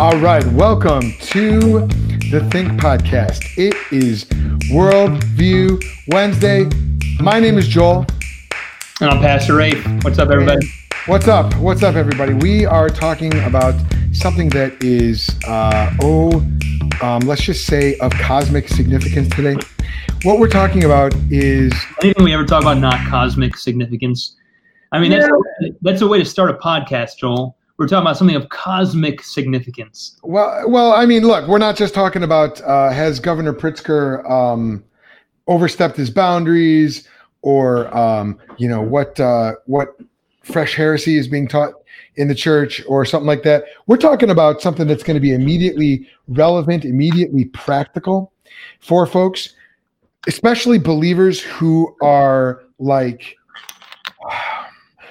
All right, welcome to the Think Podcast. It is Worldview Wednesday. My name is Joel. And I'm Pastor Rafe. What's up, everybody? What's up? What's up, everybody? We are talking about something that is, uh, oh, um, let's just say of cosmic significance today. What we're talking about is anything we ever talk about not cosmic significance. I mean, that's, that's a way to start a podcast, Joel we're talking about something of cosmic significance. Well, well, I mean, look, we're not just talking about uh, has Governor Pritzker um, overstepped his boundaries, or um, you know what uh, what fresh heresy is being taught in the church, or something like that. We're talking about something that's going to be immediately relevant, immediately practical for folks, especially believers who are like.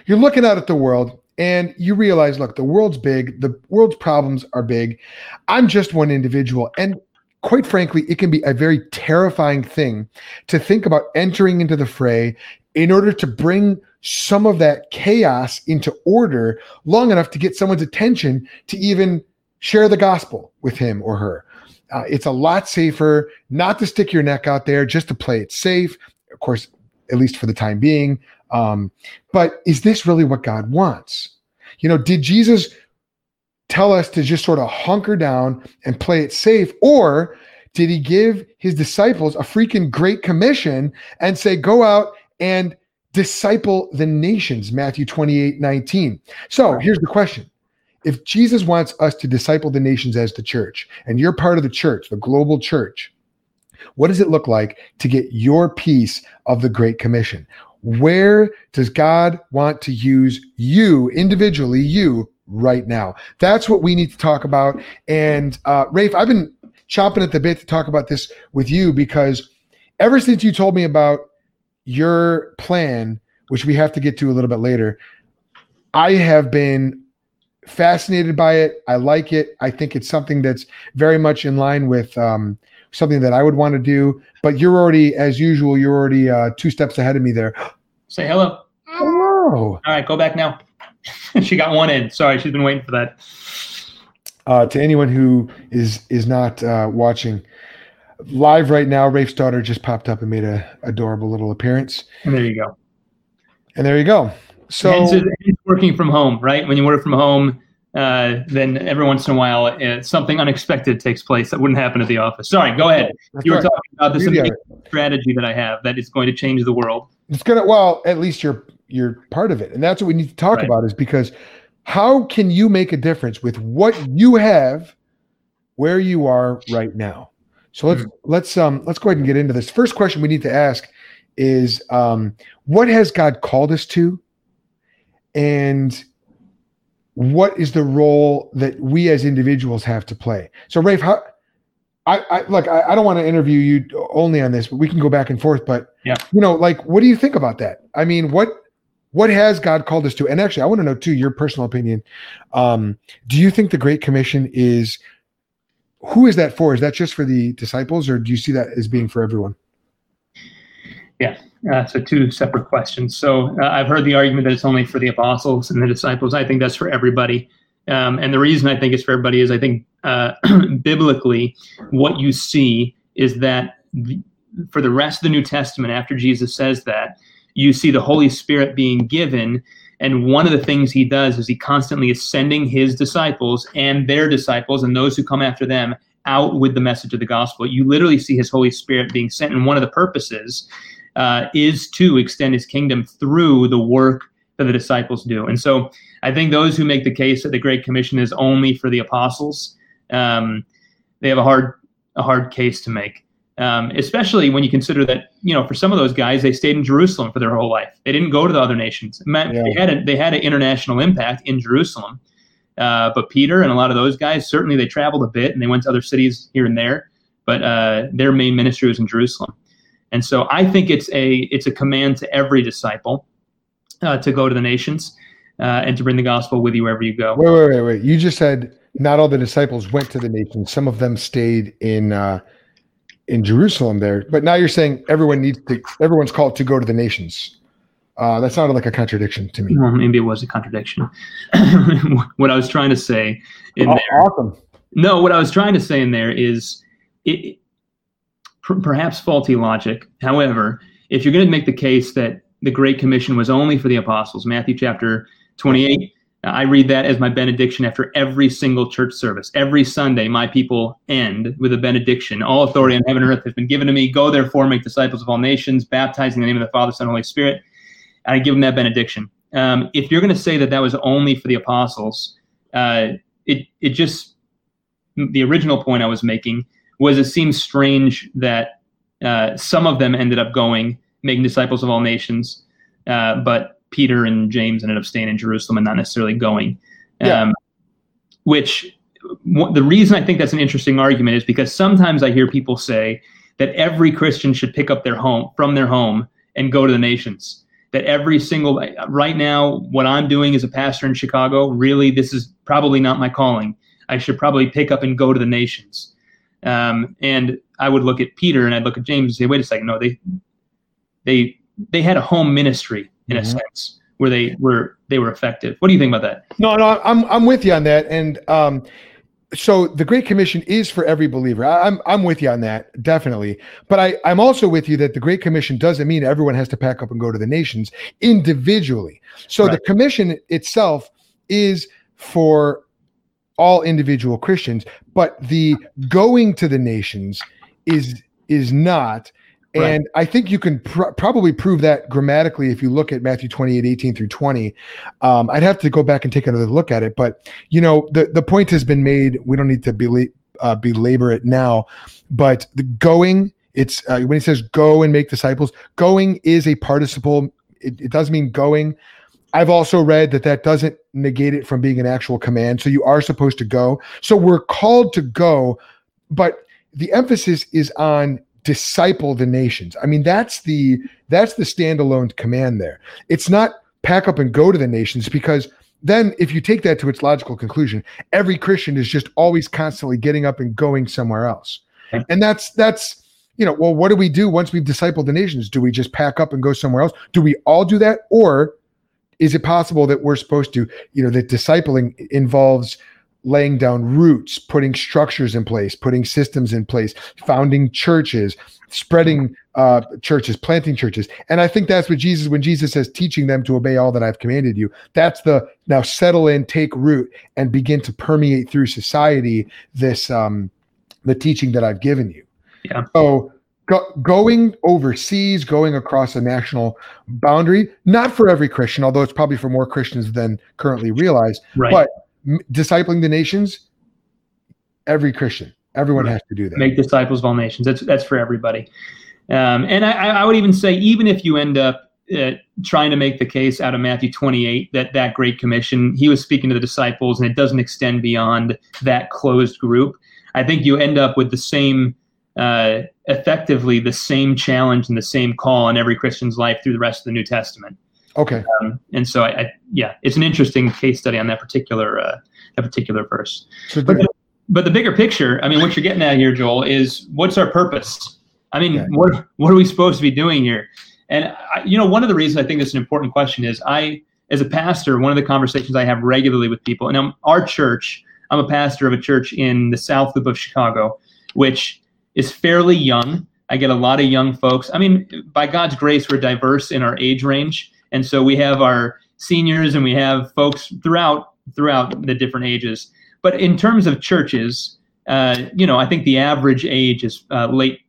You're looking out at the world and you realize look the world's big the world's problems are big. I'm just one individual. And quite frankly it can be a very terrifying thing to think about entering into the fray in order to bring some of that chaos into order long enough to get someone's attention to even share the gospel with him or her. Uh, it's a lot safer not to stick your neck out there just to play it safe of course at least for the time being um, but is this really what God wants? You know, did Jesus tell us to just sort of hunker down and play it safe? Or did he give his disciples a freaking great commission and say, go out and disciple the nations? Matthew 28 19. So here's the question. If Jesus wants us to disciple the nations as the church, and you're part of the church, the global church, what does it look like to get your piece of the Great Commission? Where does God want to use you individually, you right now? That's what we need to talk about. And uh, Rafe, I've been chopping at the bit to talk about this with you because ever since you told me about your plan, which we have to get to a little bit later, I have been fascinated by it. I like it. I think it's something that's very much in line with um, something that I would want to do. But you're already, as usual, you're already uh, two steps ahead of me there. Say hello. Hello. All right, go back now. she got one in. Sorry, she's been waiting for that. Uh, to anyone who is is not uh, watching live right now, Rafe's daughter just popped up and made a adorable little appearance. And there you go. And there you go. So it's working from home, right? When you work from home, uh, then every once in a while uh, something unexpected takes place that wouldn't happen at the office. Sorry, go ahead. That's you were right. talking about this strategy that I have that is going to change the world. It's gonna well, at least you're you're part of it, and that's what we need to talk right. about is because how can you make a difference with what you have where you are right now? So let's mm-hmm. let's um let's go ahead and get into this. First question we need to ask is um what has God called us to? And what is the role that we as individuals have to play? So, Rafe, how, I, I look, I, I don't want to interview you only on this, but we can go back and forth. But yeah, you know, like, what do you think about that? I mean, what what has God called us to? And actually, I want to know too your personal opinion. Um, do you think the Great Commission is who is that for? Is that just for the disciples, or do you see that as being for everyone? Yeah, uh, so two separate questions. So uh, I've heard the argument that it's only for the apostles and the disciples. I think that's for everybody. Um, and the reason I think it's for everybody is I think uh, biblically, what you see is that the, for the rest of the New Testament, after Jesus says that, you see the Holy Spirit being given. And one of the things he does is he constantly is sending his disciples and their disciples and those who come after them out with the message of the gospel. You literally see his Holy Spirit being sent. And one of the purposes uh, is to extend his kingdom through the work that the disciples do. And so I think those who make the case that the Great Commission is only for the apostles, um, they have a hard a hard case to make. Um, especially when you consider that you know for some of those guys they stayed in Jerusalem for their whole life. They didn't go to the other nations. Yeah. They had a, they had an international impact in Jerusalem. Uh, but Peter and a lot of those guys certainly they traveled a bit and they went to other cities here and there. But uh, their main ministry was in Jerusalem. And so I think it's a it's a command to every disciple uh, to go to the nations uh, and to bring the gospel with you wherever you go. Wait, wait, wait, wait. You just said not all the disciples went to the nations. Some of them stayed in uh, in Jerusalem there. But now you're saying everyone needs to everyone's called to go to the nations. Uh, that sounded like a contradiction to me. Well, maybe it was a contradiction. what I was trying to say in oh, there awesome. no, what I was trying to say in there is it, perhaps faulty logic. However, if you're going to make the case that the Great Commission was only for the apostles, Matthew chapter 28, I read that as my benediction after every single church service. Every Sunday, my people end with a benediction. All authority on heaven and earth has been given to me. Go therefore, make disciples of all nations, baptizing in the name of the Father, Son, and Holy Spirit. And I give them that benediction. Um, if you're going to say that that was only for the apostles, uh, it it just the original point I was making was it seems strange that uh, some of them ended up going, making disciples of all nations, uh, but Peter and James ended up staying in Jerusalem and not necessarily going. Yeah. Um, which w- the reason I think that's an interesting argument is because sometimes I hear people say that every Christian should pick up their home from their home and go to the nations. That every single right now, what I'm doing as a pastor in Chicago, really, this is probably not my calling. I should probably pick up and go to the nations. Um, and I would look at Peter and I'd look at James and say, wait a second, no, they they they had a home ministry in mm-hmm. a sense where they were they were effective. What do you think about that? No, no, I'm I'm with you on that. And um, so the Great Commission is for every believer. I, I'm I'm with you on that, definitely. But I, I'm also with you that the Great Commission doesn't mean everyone has to pack up and go to the nations individually. So right. the commission itself is for all individual Christians, but the going to the nations is is not. Right. And I think you can pr- probably prove that grammatically if you look at Matthew 28, 18 through 20. Um, I'd have to go back and take another look at it. But, you know, the, the point has been made. We don't need to bela- uh, belabor it now. But the going, it's uh, when he says go and make disciples, going is a participle. It, it does mean going. I've also read that that doesn't negate it from being an actual command. So you are supposed to go. So we're called to go, but the emphasis is on disciple the nations. I mean, that's the that's the standalone command there. It's not pack up and go to the nations because then if you take that to its logical conclusion, every Christian is just always constantly getting up and going somewhere else. And that's that's you know, well, what do we do once we've discipled the nations? Do we just pack up and go somewhere else? Do we all do that? Or is it possible that we're supposed to, you know, that discipling involves laying down roots, putting structures in place, putting systems in place, founding churches, spreading uh, churches, planting churches. And I think that's what Jesus, when Jesus says, teaching them to obey all that I've commanded you, that's the now settle in, take root, and begin to permeate through society this um, the teaching that I've given you. Yeah. So Go, going overseas, going across a national boundary, not for every Christian, although it's probably for more Christians than currently realize. Right. But m- discipling the nations, every Christian, everyone right. has to do that. Make disciples of all nations. That's that's for everybody. Um, and I, I, would even say, even if you end up uh, trying to make the case out of Matthew 28 that that Great Commission, he was speaking to the disciples, and it doesn't extend beyond that closed group. I think you end up with the same uh, effectively the same challenge and the same call in every Christian's life through the rest of the New Testament. Okay. Um, and so, I, I, yeah, it's an interesting case study on that particular uh, that particular verse. So but, the, but the bigger picture, I mean, what you're getting at here, Joel, is what's our purpose? I mean, what what are we supposed to be doing here? And I, you know, one of the reasons I think this is an important question is I, as a pastor, one of the conversations I have regularly with people, and I'm, our church, I'm a pastor of a church in the South Loop of Chicago, which is fairly young. I get a lot of young folks. I mean, by God's grace, we're diverse in our age range, and so we have our seniors and we have folks throughout throughout the different ages. But in terms of churches, uh, you know, I think the average age is uh, late,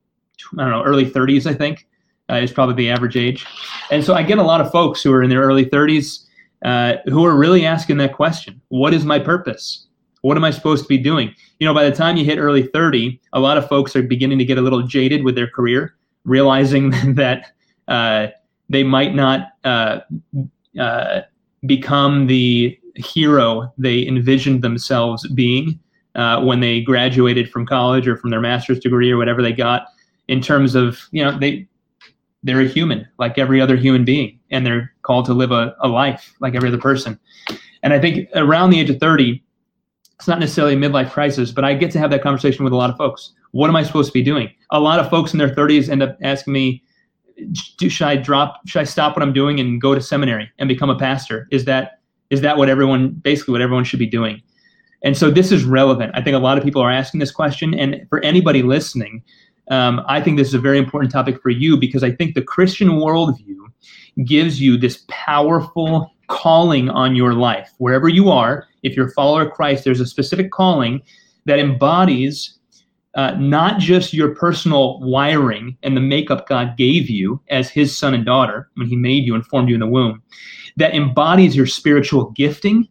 I don't know, early 30s. I think uh, is probably the average age, and so I get a lot of folks who are in their early 30s uh, who are really asking that question: What is my purpose? What am I supposed to be doing? You know, by the time you hit early 30, a lot of folks are beginning to get a little jaded with their career, realizing that uh, they might not uh, uh, become the hero they envisioned themselves being uh, when they graduated from college or from their master's degree or whatever they got. In terms of, you know, they they're a human like every other human being, and they're called to live a, a life like every other person. And I think around the age of 30, it's not necessarily a midlife crisis, but I get to have that conversation with a lot of folks. What am I supposed to be doing? A lot of folks in their 30s end up asking me, should I drop, should I stop what I'm doing and go to seminary and become a pastor? Is that, is that what everyone, basically what everyone should be doing? and so this is relevant. I think a lot of people are asking this question, and for anybody listening, um, I think this is a very important topic for you because I think the Christian worldview gives you this powerful calling on your life. Wherever you are, if you're a follower of Christ, there's a specific calling that embodies uh, not just your personal wiring and the makeup God gave you as his son and daughter when he made you and formed you in the womb, that embodies your spiritual gifting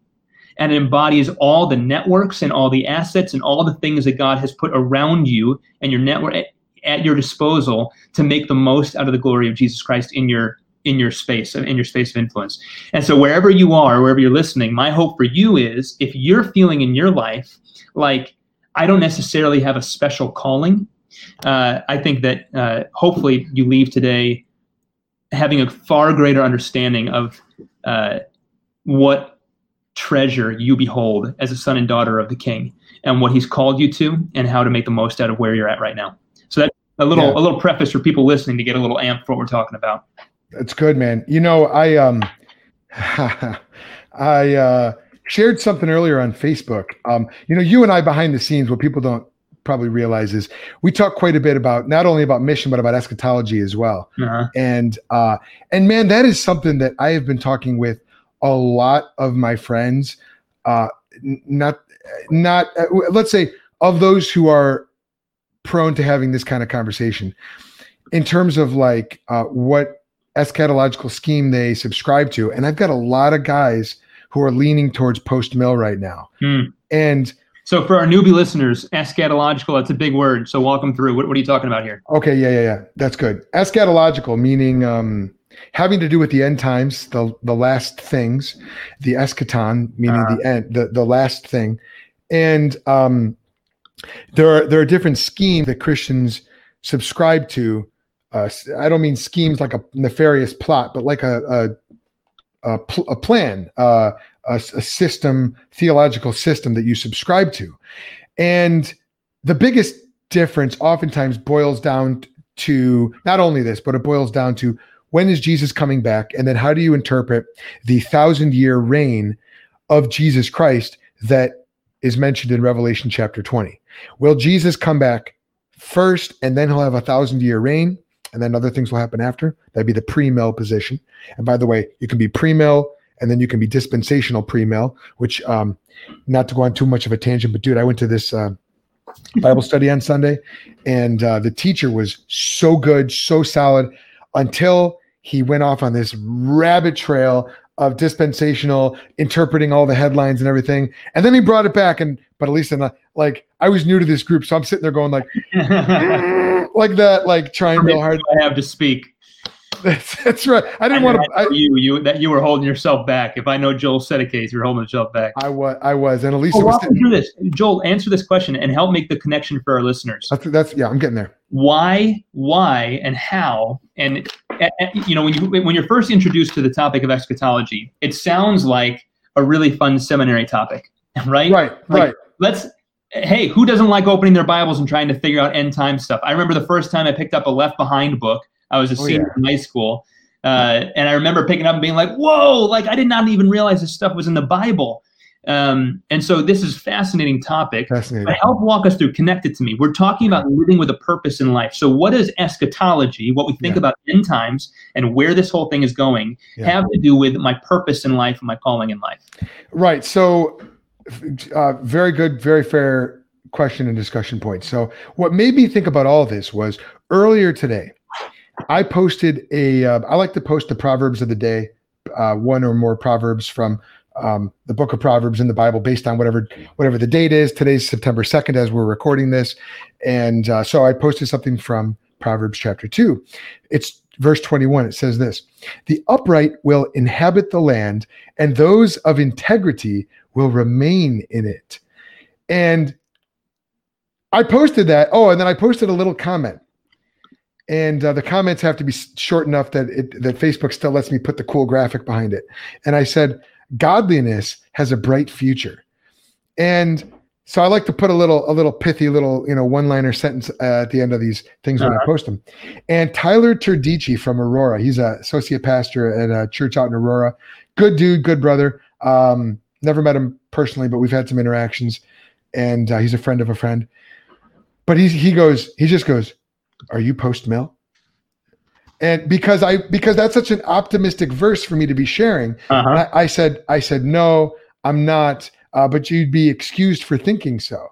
and embodies all the networks and all the assets and all the things that God has put around you and your network at your disposal to make the most out of the glory of Jesus Christ in your in your space in your space of influence. And so wherever you are, wherever you're listening, my hope for you is if you're feeling in your life like I don't necessarily have a special calling, uh, I think that uh, hopefully you leave today having a far greater understanding of uh, what treasure you behold as a son and daughter of the King and what He's called you to, and how to make the most out of where you're at right now. So that's a little yeah. a little preface for people listening to get a little amped for what we're talking about. That's good, man. You know, I um, I uh, shared something earlier on Facebook. Um, you know, you and I behind the scenes, what people don't probably realize is we talk quite a bit about not only about mission but about eschatology as well. Uh-huh. And uh, and man, that is something that I have been talking with a lot of my friends. Uh, not not uh, let's say of those who are prone to having this kind of conversation in terms of like uh, what eschatological scheme they subscribe to. And I've got a lot of guys who are leaning towards post mill right now. Hmm. And so for our newbie listeners, eschatological, that's a big word. So walk them through. What, what are you talking about here? Okay, yeah, yeah, yeah. That's good. Eschatological, meaning um, having to do with the end times, the the last things, the eschaton, meaning uh, the end, the, the last thing. And um, there are there are different schemes that Christians subscribe to uh, I don't mean schemes like a nefarious plot, but like a a, a, pl- a plan, uh, a, a, system, theological system that you subscribe to, and the biggest difference oftentimes boils down to not only this, but it boils down to when is Jesus coming back, and then how do you interpret the thousand year reign of Jesus Christ that is mentioned in Revelation chapter twenty? Will Jesus come back first, and then he'll have a thousand year reign? And then other things will happen after. That'd be the pre-mill position. And by the way, you can be pre-mill and then you can be dispensational pre-mill, which um, not to go on too much of a tangent, but dude, I went to this uh, Bible study on Sunday, and uh, the teacher was so good, so solid, until he went off on this rabbit trail of dispensational interpreting all the headlines and everything, and then he brought it back. And but at least in a, like I was new to this group, so I'm sitting there going like. like that, like trying real hard. I have to speak. That's, that's right. I didn't want to. you you that you were holding yourself back. If I know Joel Sedekies, you're holding yourself back. I was. I was, and Elisa oh, was. Through this, Joel, answer this question and help make the connection for our listeners. That's, that's yeah. I'm getting there. Why, why, and how, and you know when you when you're first introduced to the topic of eschatology, it sounds like a really fun seminary topic, right? Right. Like, right. Let's hey, who doesn't like opening their Bibles and trying to figure out end time stuff? I remember the first time I picked up a Left Behind book. I was a oh, senior yeah. in high school. Uh, and I remember picking up and being like, whoa, like I did not even realize this stuff was in the Bible. Um, and so this is fascinating topic. Fascinating. But help walk us through, connect it to me. We're talking about living with a purpose in life. So what does eschatology, what we think yeah. about end times and where this whole thing is going, yeah. have to do with my purpose in life and my calling in life? Right. So uh, very good, very fair question and discussion point. So, what made me think about all this was earlier today, I posted a. Uh, I like to post the proverbs of the day, uh, one or more proverbs from um, the book of Proverbs in the Bible, based on whatever whatever the date is. Today's September second, as we're recording this, and uh, so I posted something from Proverbs chapter two. It's verse 21 it says this the upright will inhabit the land and those of integrity will remain in it. And I posted that. Oh, and then I posted a little comment. And uh, the comments have to be short enough that it, that Facebook still lets me put the cool graphic behind it. And I said, "Godliness has a bright future." And so I like to put a little a little pithy little you know one liner sentence uh, at the end of these things uh-huh. when I uh-huh. post them. And Tyler Terdici from Aurora, he's a associate pastor at a church out in Aurora. Good dude, good brother. Um, never met him personally, but we've had some interactions, and uh, he's a friend of a friend. But he he goes, he just goes, "Are you post mill?" And because I because that's such an optimistic verse for me to be sharing, Uh-huh. I, I said I said no, I'm not. Uh, but you'd be excused for thinking so.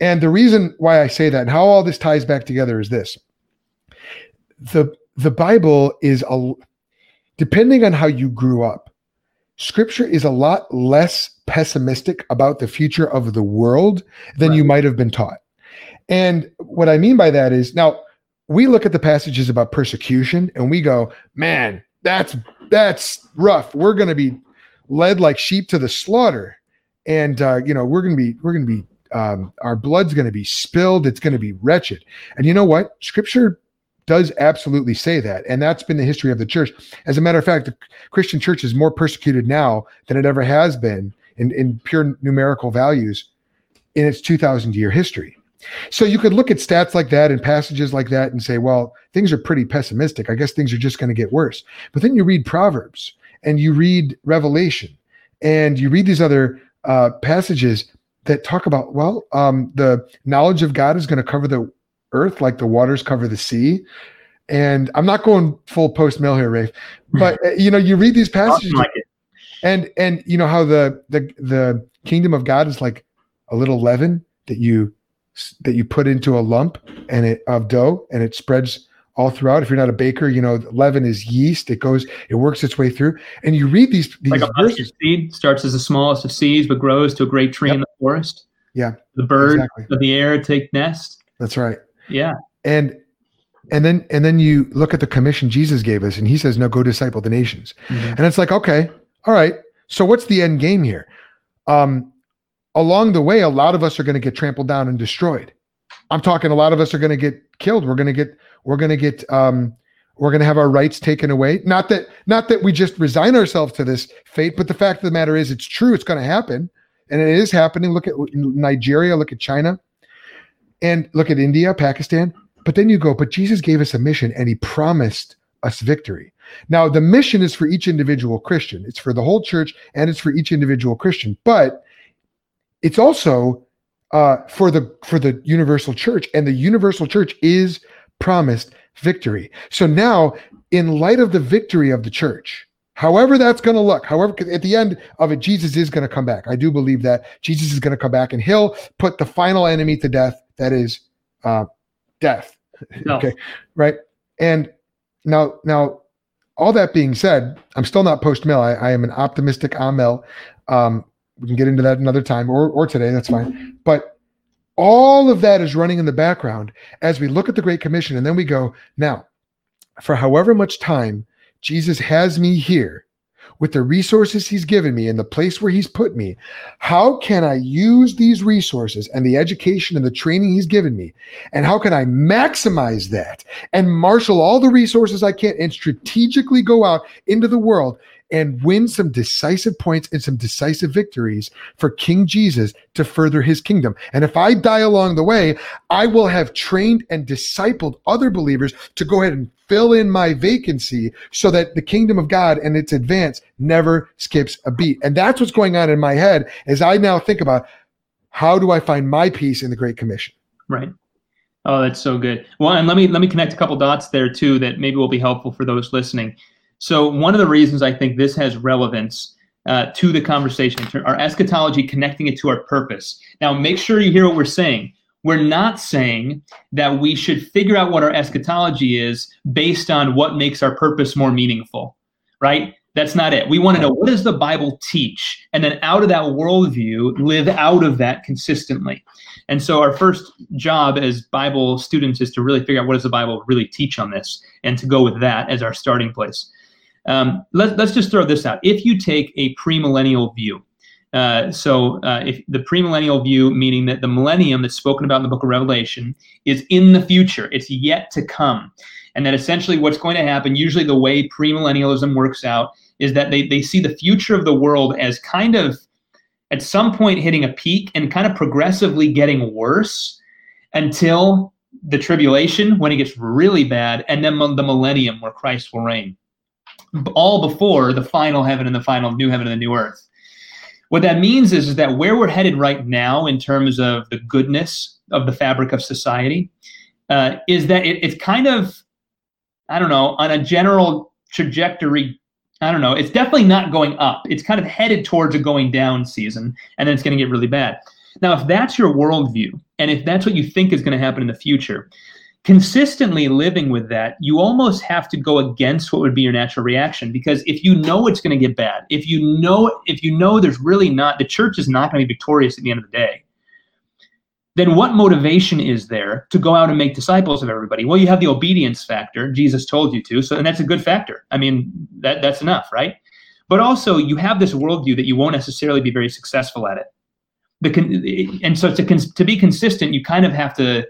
And the reason why I say that and how all this ties back together is this: the the Bible is a depending on how you grew up, Scripture is a lot less pessimistic about the future of the world than you might have been taught. And what I mean by that is now we look at the passages about persecution and we go, man, that's that's rough. We're going to be led like sheep to the slaughter, and uh, you know we're going to be we're going to be um, our blood's going to be spilled. It's going to be wretched. And you know what? Scripture does absolutely say that, and that's been the history of the church. As a matter of fact, the Christian church is more persecuted now than it ever has been in, in pure numerical values in its 2,000 year history. So you could look at stats like that and passages like that and say, well, things are pretty pessimistic. I guess things are just going to get worse. But then you read Proverbs and you read Revelation and you read these other uh, passages that talk about, well, um, the knowledge of God is going to cover the earth like the waters cover the sea. And I'm not going full post mill here, Rafe, but you know, you read these passages like it. and and you know how the the the kingdom of God is like a little leaven that you that you put into a lump and it of dough and it spreads all throughout. If you're not a baker, you know leaven is yeast. It goes, it works its way through. And you read these these Like a verses. seed starts as the smallest of seeds, but grows to a great tree Yep. in the forest. Yeah, The birds exactly. of the air take nest. That's right. Yeah. And and then and then you look at the commission Jesus gave us, and he says, "No, go disciple the nations." And it's like, okay, all right. So what's the end game here? Um, along the way, a lot of us are going to get trampled down and destroyed. I'm talking a lot of us are going to get killed. We're going to get we're going to get um, we're going to have our rights taken away. Not that not that we just resign ourselves to this fate, but the fact of the matter is, it's true. It's going to happen, and it is happening. Look at Nigeria. Look at China, and look at India, Pakistan. But then you go, but Jesus gave us a mission, and He promised us victory. Now, the mission is for each individual Christian. It's for the whole church and it's for each individual Christian, but it's also uh, for the for the universal church, and the universal church is promised victory. So now, in light of the victory of the church, however that's going to look, However, at the end of it, Jesus is going to come back. I do believe that Jesus is going to come back, and He'll put the final enemy to death. That is uh, death. No. Okay, right? And now, now, all that being said, I'm still not post mill. I, I am an optimistic amil. Um, we can get into that another time or or today. That's fine. But all of that is running in the background as we look at the Great Commission, and then we go now. For however much time Jesus has me here, with the resources He's given me and the place where He's put me, how can I use these resources and the education and the training He's given me, and how can I maximize that and marshal all the resources I can and strategically go out into the world and win some decisive points and some decisive victories for King Jesus to further his kingdom. And if I die along the way, I will have trained and discipled other believers to go ahead and fill in my vacancy so that the kingdom of God and its advance never skips a beat. And that's what's going on in my head as I now think about how do I find my piece in the Great Commission? Right. Oh, that's so good. Well, and let me let me connect a couple dots there too that maybe will be helpful for those listening. So one of the reasons I think this has relevance uh, to the conversation, our eschatology, connecting it to our purpose. Now, make sure you hear what we're saying. We're not saying that we should figure out what our eschatology is based on what makes our purpose more meaningful, right? That's not it. We want to know what does the Bible teach, and then out of that worldview, live out of that consistently. And so, our first job as Bible students is to really figure out what does the Bible really teach on this, and to go with that as our starting place. Um, let, let's just throw this out. If you take a premillennial view, uh, so uh, if the premillennial view, meaning that the millennium that's spoken about in the book of Revelation is in the future, it's yet to come, and that essentially what's going to happen, usually the way premillennialism works out, is that they, they see the future of the world as kind of at some point hitting a peak and kind of progressively getting worse until the tribulation when it gets really bad, and then the millennium where Christ will reign all before the final heaven and the final new heaven and the new earth. What that means is, is that where we're headed right now in terms of the goodness of the fabric of society uh, is that it, it's kind of, I don't know, on a general trajectory. I don't know. It's definitely not going up. It's kind of headed towards a going down season, and then it's going to get really bad. Now, if that's your worldview, and if that's what you think is going to happen in the future, consistently living with that, you almost have to go against what would be your natural reaction because if you know it's going to get bad, if you know if you know there's really not the church is not going to be victorious at the end of the day, then what motivation is there to go out and make disciples of everybody? Well, you have the obedience factor. Jesus told you to, so and that's a good factor. I mean, that that's enough, right? But also, you have this worldview that you won't necessarily be very successful at it. The and so to to be consistent, you kind of have to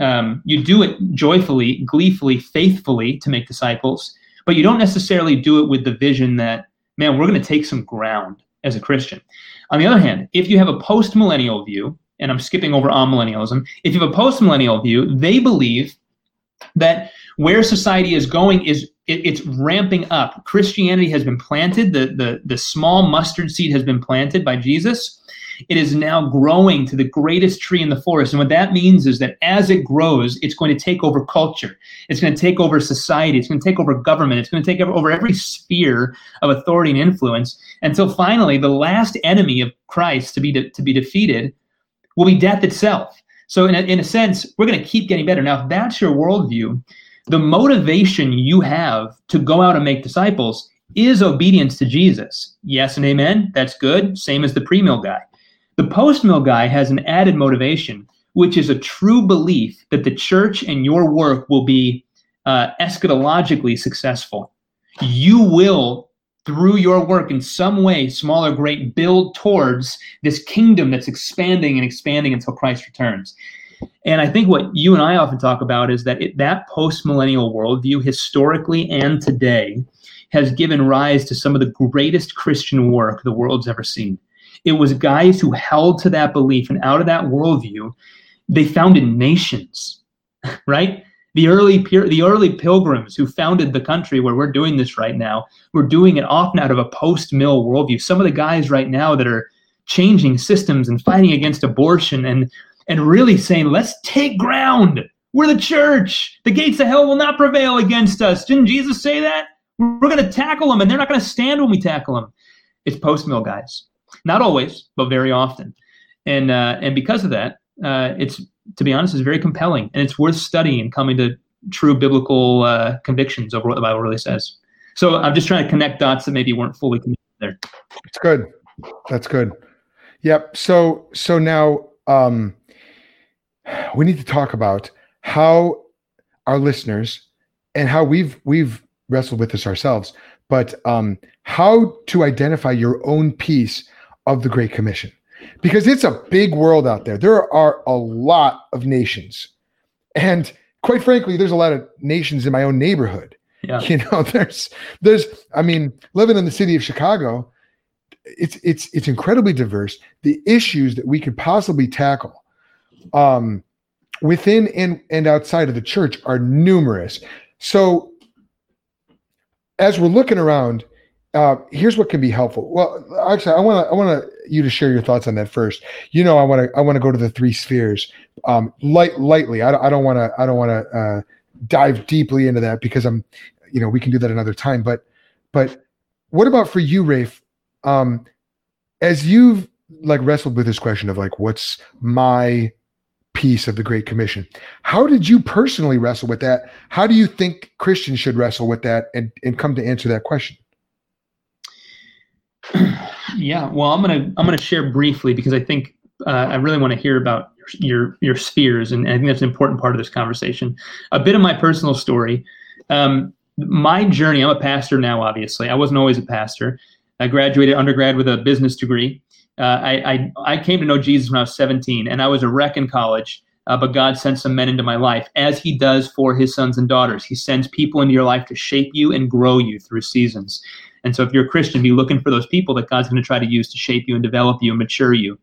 um, you do it joyfully, gleefully, faithfully to make disciples, but you don't necessarily do it with the vision that, man, we're going to take some ground as a Christian. On the other hand, if you have a post millennial view, and I'm skipping over amillennialism, if you have a post millennial view, they believe that where society is going is it, it's ramping up. Christianity has been planted, the, the, the small mustard seed has been planted by Jesus it is now growing to the greatest tree in the forest. And what that means is that as it grows, it's going to take over culture. It's going to take over society. It's going to take over government. It's going to take over every sphere of authority and influence until finally the last enemy of Christ to be, de- to be defeated will be death itself. So, in a, in a sense, we're going to keep getting better. Now, if that's your worldview, the motivation you have to go out and make disciples is obedience to Jesus. Yes and amen. That's good. Same as the pre guy. The post mill guy has an added motivation, which is a true belief that the church and your work will be uh, eschatologically successful. You will, through your work in some way, small or great, build towards this kingdom that's expanding and expanding until Christ returns. And I think what you and I often talk about is that it, that post millennial worldview, historically and today, has given rise to some of the greatest Christian work the world's ever seen. It was guys who held to that belief and out of that worldview, they founded nations, right? The early the early pilgrims who founded the country where we're doing this right now, we're doing it often out of a post-mill worldview. Some of the guys right now that are changing systems and fighting against abortion and and really saying, let's take ground. We're the church. The gates of hell will not prevail against us. Didn't Jesus say that? We're going to tackle them, and they're not going to stand when we tackle them. It's post mill guys. Not always, but very often. And uh, and because of that, uh, it's to be honest, is very compelling, and it's worth studying and coming to true biblical uh, convictions over what the Bible really says. So I'm just trying to connect dots that maybe weren't fully connected there. It's good. That's good. Yep. So so now um, we need to talk about how our listeners and how we've we've wrestled with this ourselves, but um, how to identify your own piece of the Great Commission because it's a big world out there. There are a lot of nations. And quite frankly, there's a lot of nations in my own neighborhood. Yeah. You know, there's there's I mean, living in the city of Chicago, it's it's it's incredibly diverse. The issues that we could possibly tackle um within and and outside of the church are numerous. So as we're looking around, uh, here's what can be helpful. Well, actually, I want to I want you to share your thoughts on that first. You know, I want to I want to go to the three spheres um, light lightly. I, I don't want to I don't want to uh, dive deeply into that because I'm, you know, we can do that another time. But but what about for you, Rafe? Um, as you've like wrestled with this question of like, what's my piece of the Great Commission? How did you personally wrestle with that? How do you think Christians should wrestle with that and and come to answer that question? Yeah, well, I'm gonna I'm gonna share briefly because I think uh, I really want to hear about your your spheres, and I think that's an important part of this conversation. A bit of my personal story. Um, my journey. I'm a pastor now. Obviously, I wasn't always a pastor. I graduated undergrad with a business degree. Uh, I, I I came to know Jesus when I was 17, and I was a wreck in college. Uh, but God sent some men into my life, as He does for His sons and daughters. He sends people into your life to shape you and grow you through seasons. And so if you're a Christian, be looking for those people that God's going to try to use to shape you and develop you and mature you.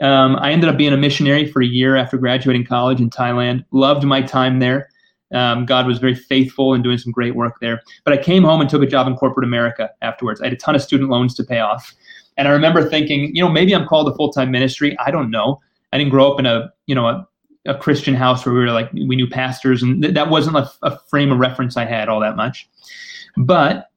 Um, I ended up being a missionary for a year after graduating college in Thailand. Loved my time there. Um, God was very faithful and doing some great work there. But I came home and took a job in corporate America afterwards. I had a ton of student loans to pay off. And I remember thinking, you know, maybe I'm called to full time ministry. I don't know. I didn't grow up in a, you know, a, a Christian house where we were like, we knew pastors, and th- that wasn't a frame of reference I had all that much. But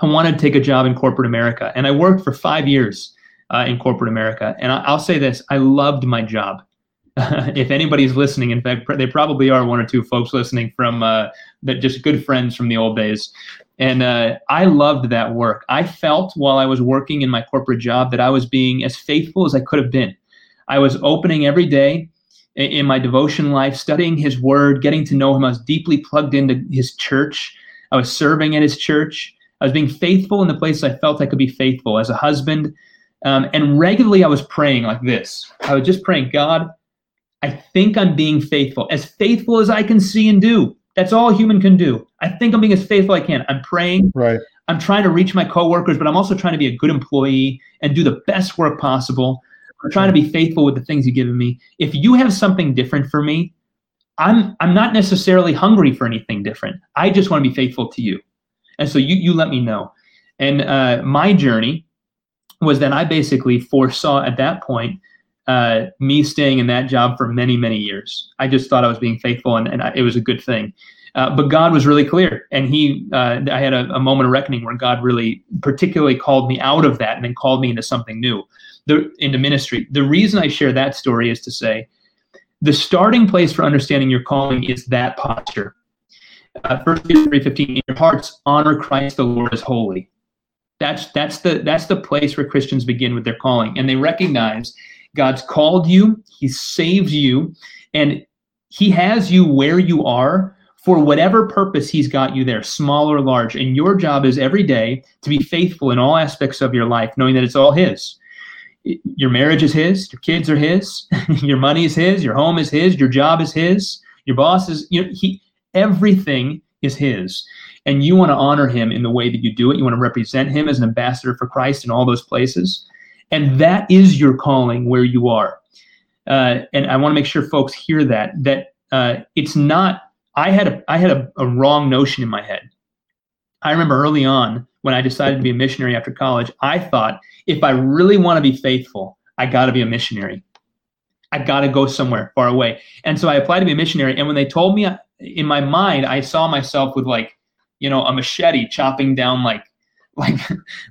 I wanted to take a job in corporate America. And I worked for five years uh, in corporate America. And I, will say this I loved my job. if anybody's listening, in fact, they probably are one or two folks listening from uh, that just good friends from the old days. And uh, I loved that work. I felt while I was working in my corporate job that I was being as faithful as I could have been. I was opening every day in my devotion life, studying his word, getting to know him. I was deeply plugged into his church. I was serving at his church. I was being faithful in the place I felt I could be faithful as a husband. Um, and regularly I was praying like this. I was just praying, God, I think I'm being faithful, as faithful as I can see and do. That's all a human can do. I think I'm being as faithful as I can. I'm praying. Right. I'm trying to reach my coworkers, but I'm also trying to be a good employee and do the best work possible. I'm trying to be faithful with the things you've given me. If you have something different for me, I'm I'm not necessarily hungry for anything different. I just want to be faithful to you. And so you you let me know. And uh, my journey was that I basically foresaw at that point uh, me staying in that job for many, many years. I just thought I was being faithful and, and I, it was a good thing. Uh, but God was really clear. And He, uh, I had a, a, moment of reckoning where God really particularly called me out of that and then called me into something new, the, into ministry. The reason I share that story is to say the starting place for understanding your calling is that posture. Uh, First Peter 3.15, in your hearts, honor Christ the Lord as holy. That's, that's, the, that's the place where Christians begin with their calling. And they recognize God's called you, He saved you, and He has you where you are for whatever purpose He's got you there, small or large. And your job is every day to be faithful in all aspects of your life, knowing that it's all His. Your marriage is His, your kids are His, your money is His, your home is His, your job is His, your boss is, you know, He, everything is His and you want to honor him in the way that you do it. You want to represent him as an ambassador for Christ in all those places. And that is your calling where you are. Uh, and I want to make sure folks hear that, that uh, it's not, I had, a, I had a, a wrong notion in my head. I remember early on when I decided to be a missionary after college, I thought if I really want to be faithful, I got to be a missionary. I got to go somewhere far away. And so I applied to be a missionary. And when they told me in my mind, I saw myself with like, you know, a machete chopping down like like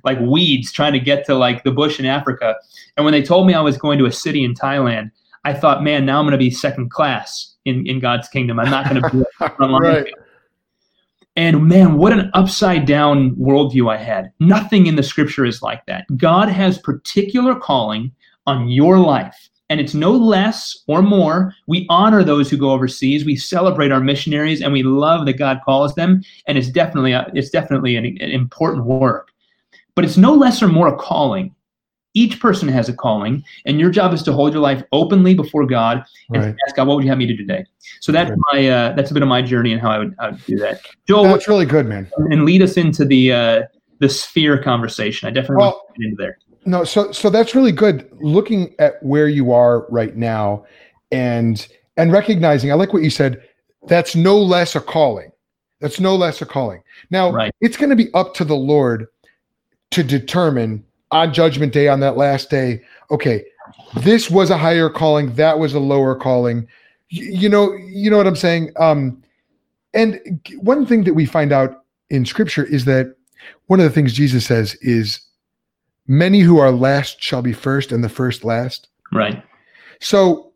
like weeds trying to get to like the bush in Africa. And when they told me I was going to a city in Thailand, I thought, man, now I'm going to be second class in, in God's kingdom. I'm not going to be right. And man, what an upside down worldview I had. Nothing in the scripture is like that. God has particular calling on your life and it's no less or more. We honor those who go overseas. We celebrate our missionaries, and we love that God calls them. And it's definitely a, it's definitely an, an important work, but it's no less or more a calling. Each person has a calling, and your job is to hold your life openly before God and right. ask God, "What would you have me do today?" So that's right. my uh, that's a bit of my journey and how I would, I would do that. Joel, that's really good, man. And lead us into the uh, the sphere conversation. I definitely well, want to get into there. No, so so that's really good. Looking at where you are right now, and and recognizing, I like what you said. That's no less a calling. That's no less a calling. Now, right. it's going to be up to the Lord to determine on Judgment Day, on that last day. Okay, this was a higher calling. That was a lower calling. You, you know, you know what I'm saying. Um, and one thing that we find out in Scripture is that one of the things Jesus says is many who are last shall be first and the first last. Right. So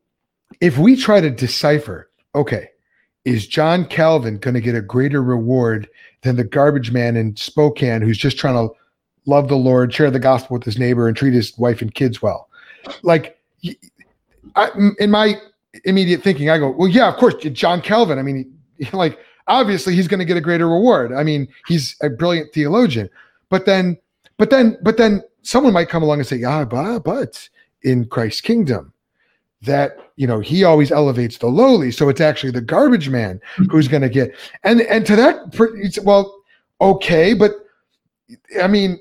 if we try to decipher, okay, is John Calvin going to get a greater reward than the garbage man in Spokane who's just trying to love the Lord, share the gospel with his neighbor, and treat his wife and kids well? Like, I, in my immediate thinking, I go, well, yeah, of course, John Calvin. I mean, like, obviously, he's going to get a greater reward. I mean, he's a brilliant theologian. But then, but then, but then someone might come along and say, yeah, but, but in Christ's kingdom, that you know he always elevates the lowly. So it's actually the garbage man who's going to get and and to that well okay but i mean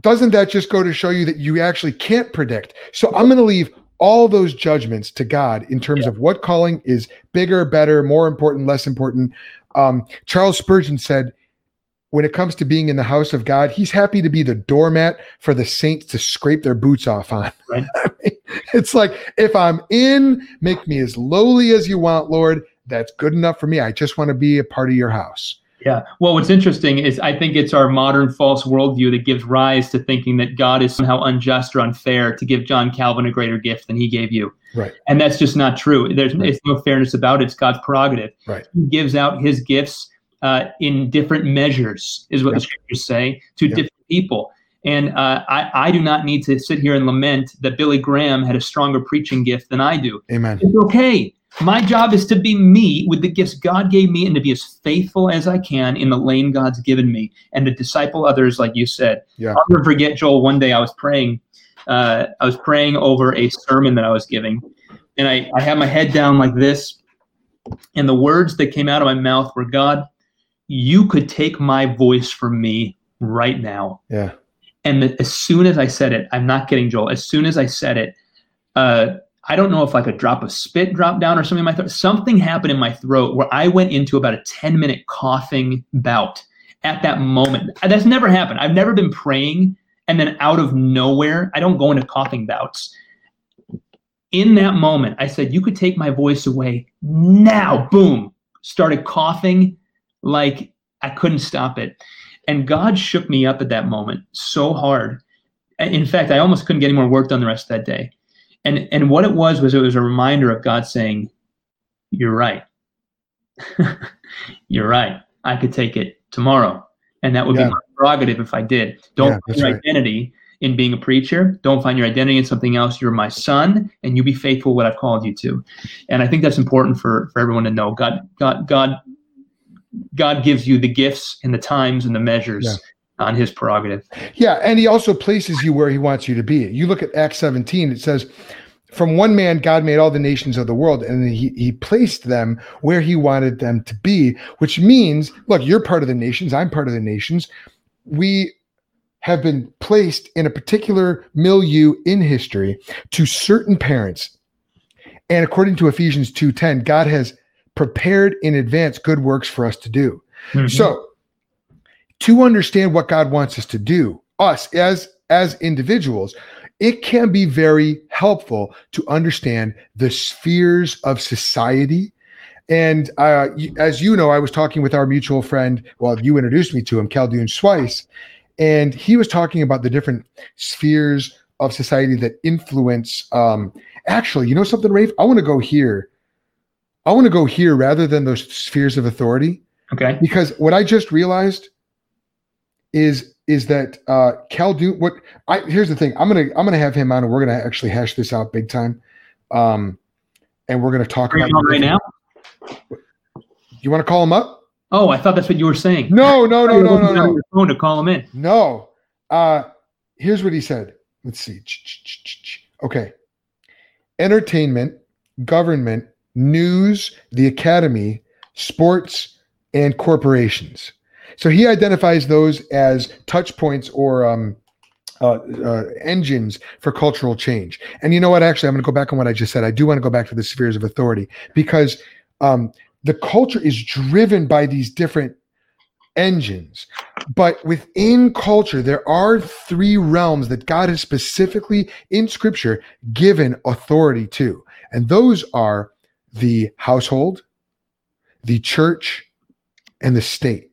doesn't that just go to show you that you actually can't predict? So i'm going to leave all those judgments to god in terms yeah. of what calling is bigger better more important less important. Um, charles spurgeon said when it comes to being in the house of God, he's happy to be the doormat for the saints to scrape their boots off on. Right. it's like, if I'm in, make me as lowly as you want, Lord. That's good enough for me. I just want to be a part of your house. Yeah. Well, what's interesting is I think it's our modern false worldview that gives rise to thinking that God is somehow unjust or unfair to give John Calvin a greater gift than he gave you. Right. And that's just not true. There's Right. it's no fairness about it. It's God's prerogative. Right. He gives out his gifts uh, in different measures, is what the scriptures say, to Yep. different people. And uh, I, I do not need to sit here and lament that Billy Graham had a stronger preaching gift than I do. Amen. It's okay. My job is to be me with the gifts God gave me and to be as faithful as I can in the lane God's given me and to disciple others, like you said. Yeah. I'll never forget, Joel, one day I was praying. Uh, I was praying over a sermon that I was giving. And I, I had my head down like this. And the words that came out of my mouth were God, you could take my voice from me right now. Yeah. And the, as soon as I said it, I'm not getting Joel. As soon as I said it, uh, I don't know if like a drop of spit dropped down or something in my throat. Something happened in my throat where I went into about a 10 minute coughing bout at that moment. That's never happened. I've never been praying and then out of nowhere, I don't go into coughing bouts. In that moment, I said, You could take my voice away now. Boom. Started coughing like I couldn't stop it. And God shook me up at that moment so hard. In fact, I almost couldn't get any more work done the rest of that day. And and what it was was it was a reminder of God saying, "You're right. You're right. I could take it tomorrow, and that would Yeah. be my prerogative if I did. Don't Yeah, find your right. identity in being a preacher. Don't find your identity in something else. You're my son, and you be faithful what I've called you to. And I think that's important for for everyone to know. God, God, God, God gives you the gifts and the times and the measures Yeah. on His prerogative. Yeah, and he also places you where he wants you to be. You look at Acts 17, it says, From one man, God made all the nations of the world, and he, he placed them where he wanted them to be, which means, look, you're part of the nations, I'm part of the nations. We have been placed in a particular milieu in history to certain parents. And according to Ephesians 2:10, God has prepared in advance good works for us to do. So, to understand what God wants us to do, us as as individuals, it can be very helpful to understand the spheres of society. And uh, as you know, I was talking with our mutual friend. Well, you introduced me to him, Khaldoun Sweis, and he was talking about the different spheres of society that influence. Um, actually, you know something, Rafe? I want to go here. I want to go here rather than those spheres of authority. Okay. because what I just realized is is that uh Khaldoun what I here's the thing I'm gonna I'm gonna have him on and we're gonna actually hash this out big time um and we're gonna talk Are you about on right now? you want to call him up? Oh, I thought that's what you were saying. no no no no no no. Your phone to call him in. no. Uh here's what he said. Let's see. Okay. Entertainment government news the academy sports and corporations so he identifies those as touch points or um, uh, uh, engines for cultural change. And you know what? Actually, I'm going to go back on what I just said. I do want to go back to the spheres of authority because um, the culture is driven by these different engines. But within culture, there are three realms that God has specifically in scripture given authority to. And those are the household, the church, and the state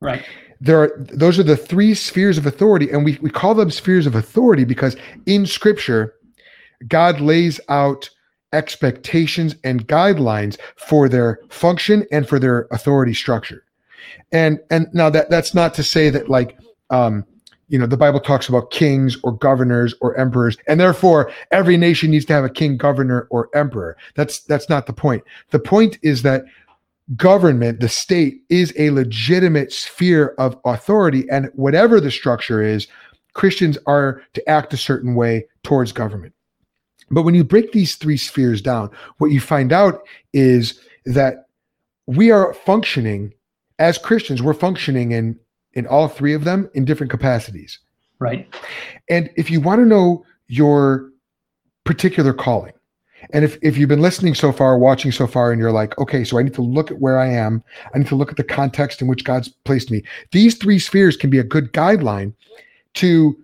Right. there are those are the three spheres of authority and we, we call them spheres of authority because in scripture god lays out expectations and guidelines for their function and for their authority structure and and now that that's not to say that like um you know the bible talks about kings or governors or emperors and therefore every nation needs to have a king governor or emperor that's that's not the point the point is that government, the state, is a legitimate sphere of authority. And whatever the structure is, Christians are to act a certain way towards government. But when you break these three spheres down, what you find out is that we are functioning as Christians, we're functioning in in all three of them in different capacities. Right. And if you want to know your particular calling, And if, if you've been listening so far, watching so far, and you're like, okay, so I need to look at where I am, I need to look at the context in which God's placed me. These three spheres can be a good guideline to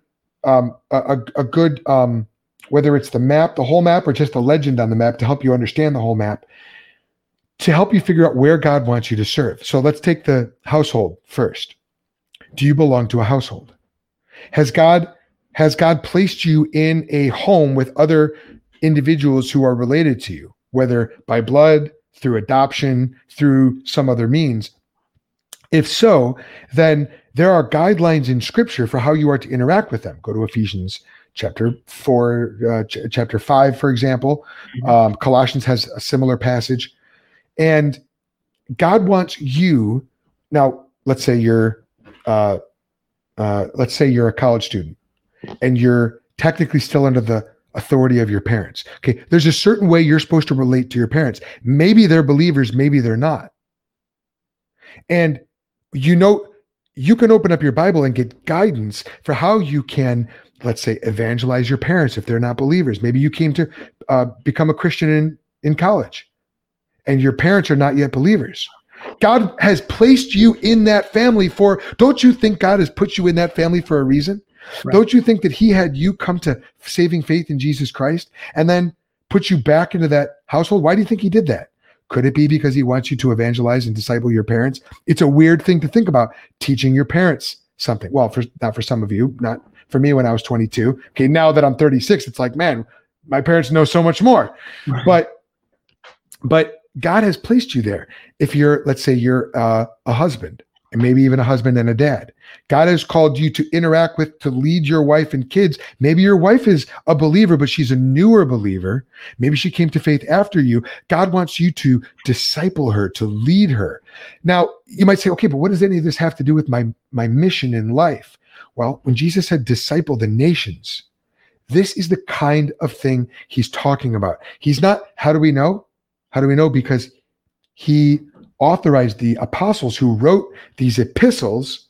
um, a, a good, um, whether it's the map, the whole map, or just a legend on the map to help you understand the whole map, to help you figure out where God wants you to serve. So let's take the household first. Do you belong to a household? Has God has God placed you in a home with other individuals who are related to you, whether by blood, through adoption, through some other means? If so, then there are guidelines in scripture for how you are to interact with them. Go to Ephesians chapter 4, uh, ch- chapter 5, for example. Mm-hmm. Um, Colossians has a similar passage. And God wants you, now, let's say you're, uh, uh, let's say you're a college student and you're technically still under the authority of your parents. Okay. There's a certain way you're supposed to relate to your parents. Maybe they're believers, maybe they're not. And you know, you can open up your Bible and get guidance for how you can, let's say, evangelize your parents if they're not believers. Maybe you came to uh, become a Christian in, in college and your parents are not yet believers. God has placed you in that family for, don't you think God has put you in that family for a reason? Right. Don't you think that He had you come to saving faith in Jesus Christ and then put you back into that household? Why do you think He did that? Could it be because He wants you to evangelize and disciple your parents? It's a weird thing to think about teaching your parents something. Well, for not for some of you, not for me when I was 22. Okay, now that I'm 36, it's like, man, my parents know so much more. Right. But but God has placed you there. If you're, let's say, you're uh, a husband and maybe even a husband and a dad. God has called you to interact with, to lead your wife and kids. Maybe your wife is a believer, but she's a newer believer. Maybe she came to faith after you. God wants you to disciple her, to lead her. Now, you might say, okay, but what does any of this have to do with my, my mission in life? Well, when Jesus said disciple the nations, this is the kind of thing he's talking about. He's not, how do we know? How do we know? Because he authorized the apostles who wrote these epistles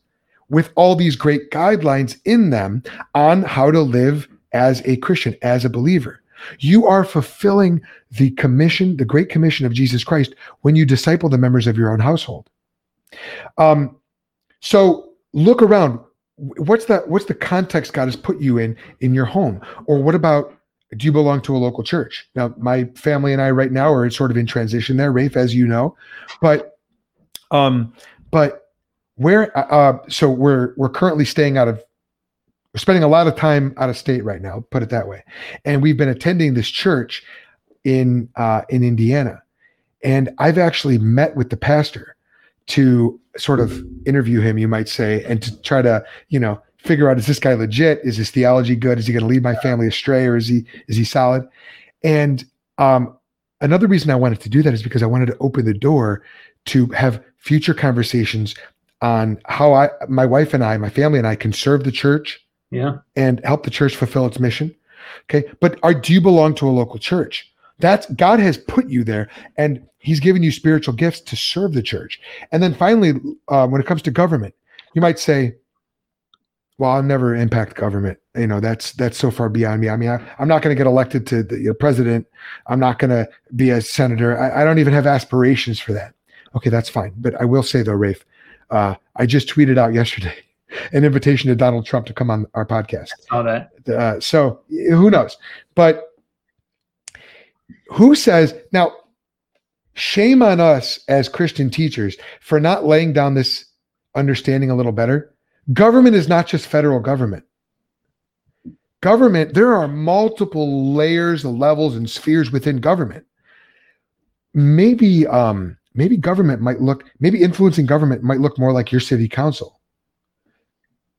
with all these great guidelines in them on how to live as a Christian, as a believer. You are fulfilling the commission, the great commission of Jesus Christ when you disciple the members of your own household. Um, so look around. What's that? What's the context God has put you in in your home? Or what about do you belong to a local church? Now, my family and I right now are sort of in transition there, Rafe, as you know, but, um, but where, uh, so we're, we're currently staying out of, we're spending a lot of time out of state right now, put it that way. And we've been attending this church in, uh, in Indiana. And I've actually met with the pastor to sort of interview him, you might say, and to try to, you know, figure out is this guy legit? Is his theology good? Is he going to lead my family astray, or is he is he solid? And um, another reason I wanted to do that is because I wanted to open the door to have future conversations on how I, my wife and I, my family and I, can serve the church, yeah, and help the church fulfill its mission. Okay, but are do you belong to a local church? That's God has put you there, and He's given you spiritual gifts to serve the church. And then finally, uh, when it comes to government, you might say, well, I'll never impact government. You know, that's that's so far beyond me. I mean, I, am not going to get elected to the you know, president. I'm not going to be a senator. I, I, don't even have aspirations for that. Okay, that's fine. But I will say though, Rafe, uh, I just tweeted out yesterday an invitation to Donald Trump to come on our podcast. I that. Uh, so who knows? But who says now? Shame on us as Christian teachers for not laying down this understanding a little better Government is not just federal government. Government, there are multiple layers, levels, and spheres within government. Maybe, um, maybe government might look, maybe influencing government might look more like your city council.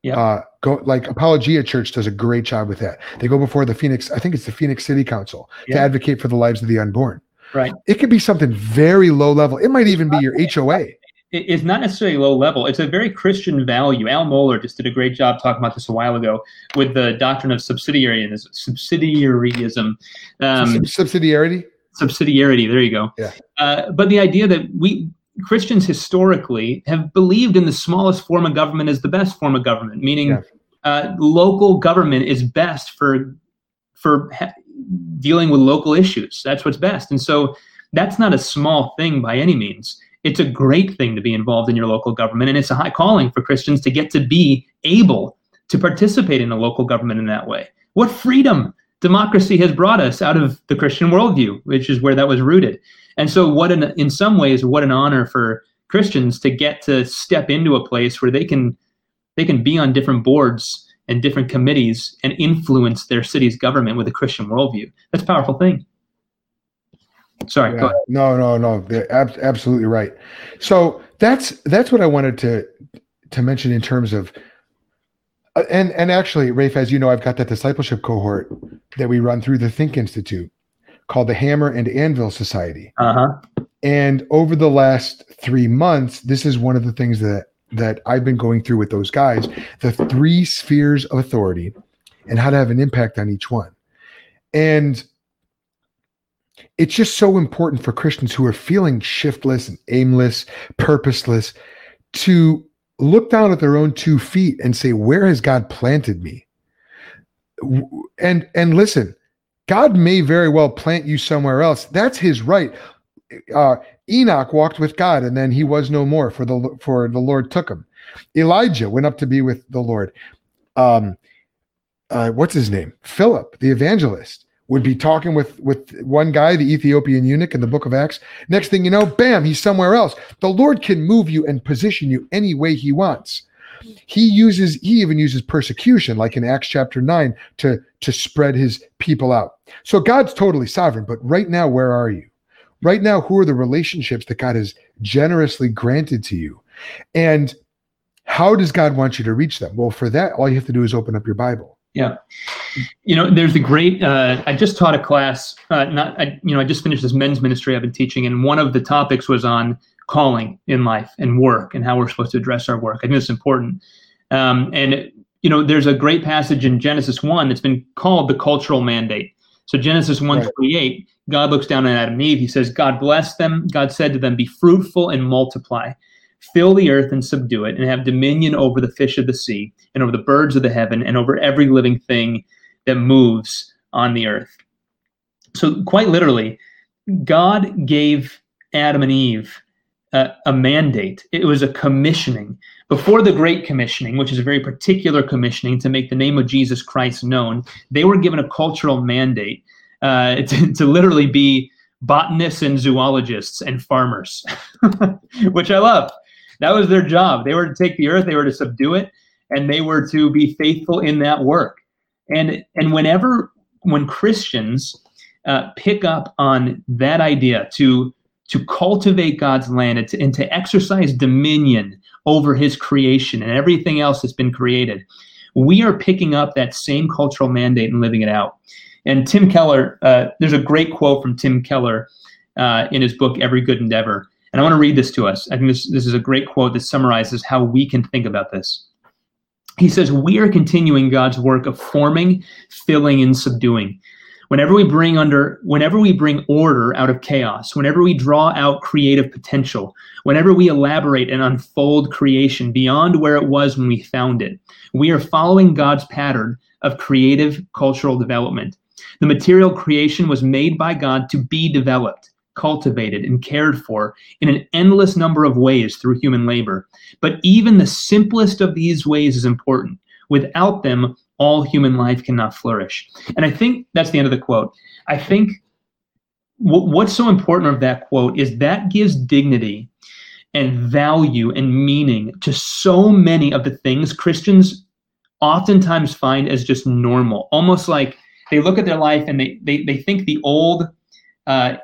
Yeah. Uh, go like Apologia Church does a great job with that. They go before the Phoenix, I think it's the Phoenix City Council yeah. to advocate for the lives of the unborn. Right. It could be something very low level. It might even be your HOA it's not necessarily low level. It's a very Christian value. Al Mohler just did a great job talking about this a while ago with the doctrine of subsidiaryism. Subsidiaryism. Um, subsidiarity. Subsidiarity. There you go. Yeah. Uh, but the idea that we Christians historically have believed in the smallest form of government as the best form of government, meaning yeah. uh, local government is best for for dealing with local issues. That's what's best. And so that's not a small thing by any means. It's a great thing to be involved in your local government, and it's a high calling for Christians to get to be able to participate in a local government in that way. What freedom democracy has brought us out of the Christian worldview, which is where that was rooted. And so, what an, in some ways, what an honor for Christians to get to step into a place where they can they can be on different boards and different committees and influence their city's government with a Christian worldview. That's a powerful thing. Sorry. Yeah, no, no, no. They're ab- absolutely right. So that's that's what I wanted to to mention in terms of uh, and and actually, Rafe, as you know, I've got that discipleship cohort that we run through the Think Institute called the Hammer and Anvil Society. Uh-huh. And over the last three months, this is one of the things that that I've been going through with those guys: the three spheres of authority and how to have an impact on each one. And it's just so important for Christians who are feeling shiftless and aimless, purposeless, to look down at their own two feet and say, "Where has God planted me?" And and listen, God may very well plant you somewhere else. That's His right. Uh, Enoch walked with God, and then he was no more. For the for the Lord took him. Elijah went up to be with the Lord. Um, uh, what's his name? Philip, the evangelist would be talking with with one guy, the Ethiopian eunuch in the book of Acts. Next thing you know, bam, he's somewhere else. The Lord can move you and position you any way he wants. He uses he even uses persecution like in Acts chapter 9 to to spread his people out. So God's totally sovereign, but right now where are you? Right now who are the relationships that God has generously granted to you? And how does God want you to reach them? Well, for that all you have to do is open up your Bible yeah. You know, there's a great. Uh, I just taught a class. Uh, not, I, you know, I just finished this men's ministry I've been teaching, and one of the topics was on calling in life and work and how we're supposed to address our work. I think it's important. Um, and you know, there's a great passage in Genesis one that's been called the cultural mandate. So Genesis one twenty eight, God looks down on Adam and Eve. He says, "God blessed them. God said to them, Be fruitful and multiply." fill the earth and subdue it, and have dominion over the fish of the sea, and over the birds of the heaven, and over every living thing that moves on the earth. So, quite literally, God gave Adam and Eve a, a mandate. It was a commissioning. Before the Great Commissioning, which is a very particular commissioning to make the name of Jesus Christ known, they were given a cultural mandate uh, to, to literally be botanists and zoologists and farmers, which I love. That was their job. They were to take the earth, they were to subdue it, and they were to be faithful in that work. And and whenever when Christians uh, pick up on that idea to to cultivate God's land and to, and to exercise dominion over His creation and everything else that's been created, we are picking up that same cultural mandate and living it out. And Tim Keller, uh, there's a great quote from Tim Keller uh, in his book Every Good Endeavor and I want to read this to us. I think this, this is a great quote that summarizes how we can think about this. He says, We are continuing God's work of forming, filling, and subduing. Whenever we bring under, whenever we bring order out of chaos, whenever we draw out creative potential, whenever we elaborate and unfold creation beyond where it was when we found it, we are following God's pattern of creative cultural development. The material creation was made by God to be developed cultivated, and cared for in an endless number of ways through human labor. But even the simplest of these ways is important. Without them, all human life cannot flourish. And I think that's the end of the quote. I think w- what's so important of that quote is that gives dignity and value and meaning to so many of the things Christians oftentimes find as just normal, almost like they look at their life and they they, they think the old uh,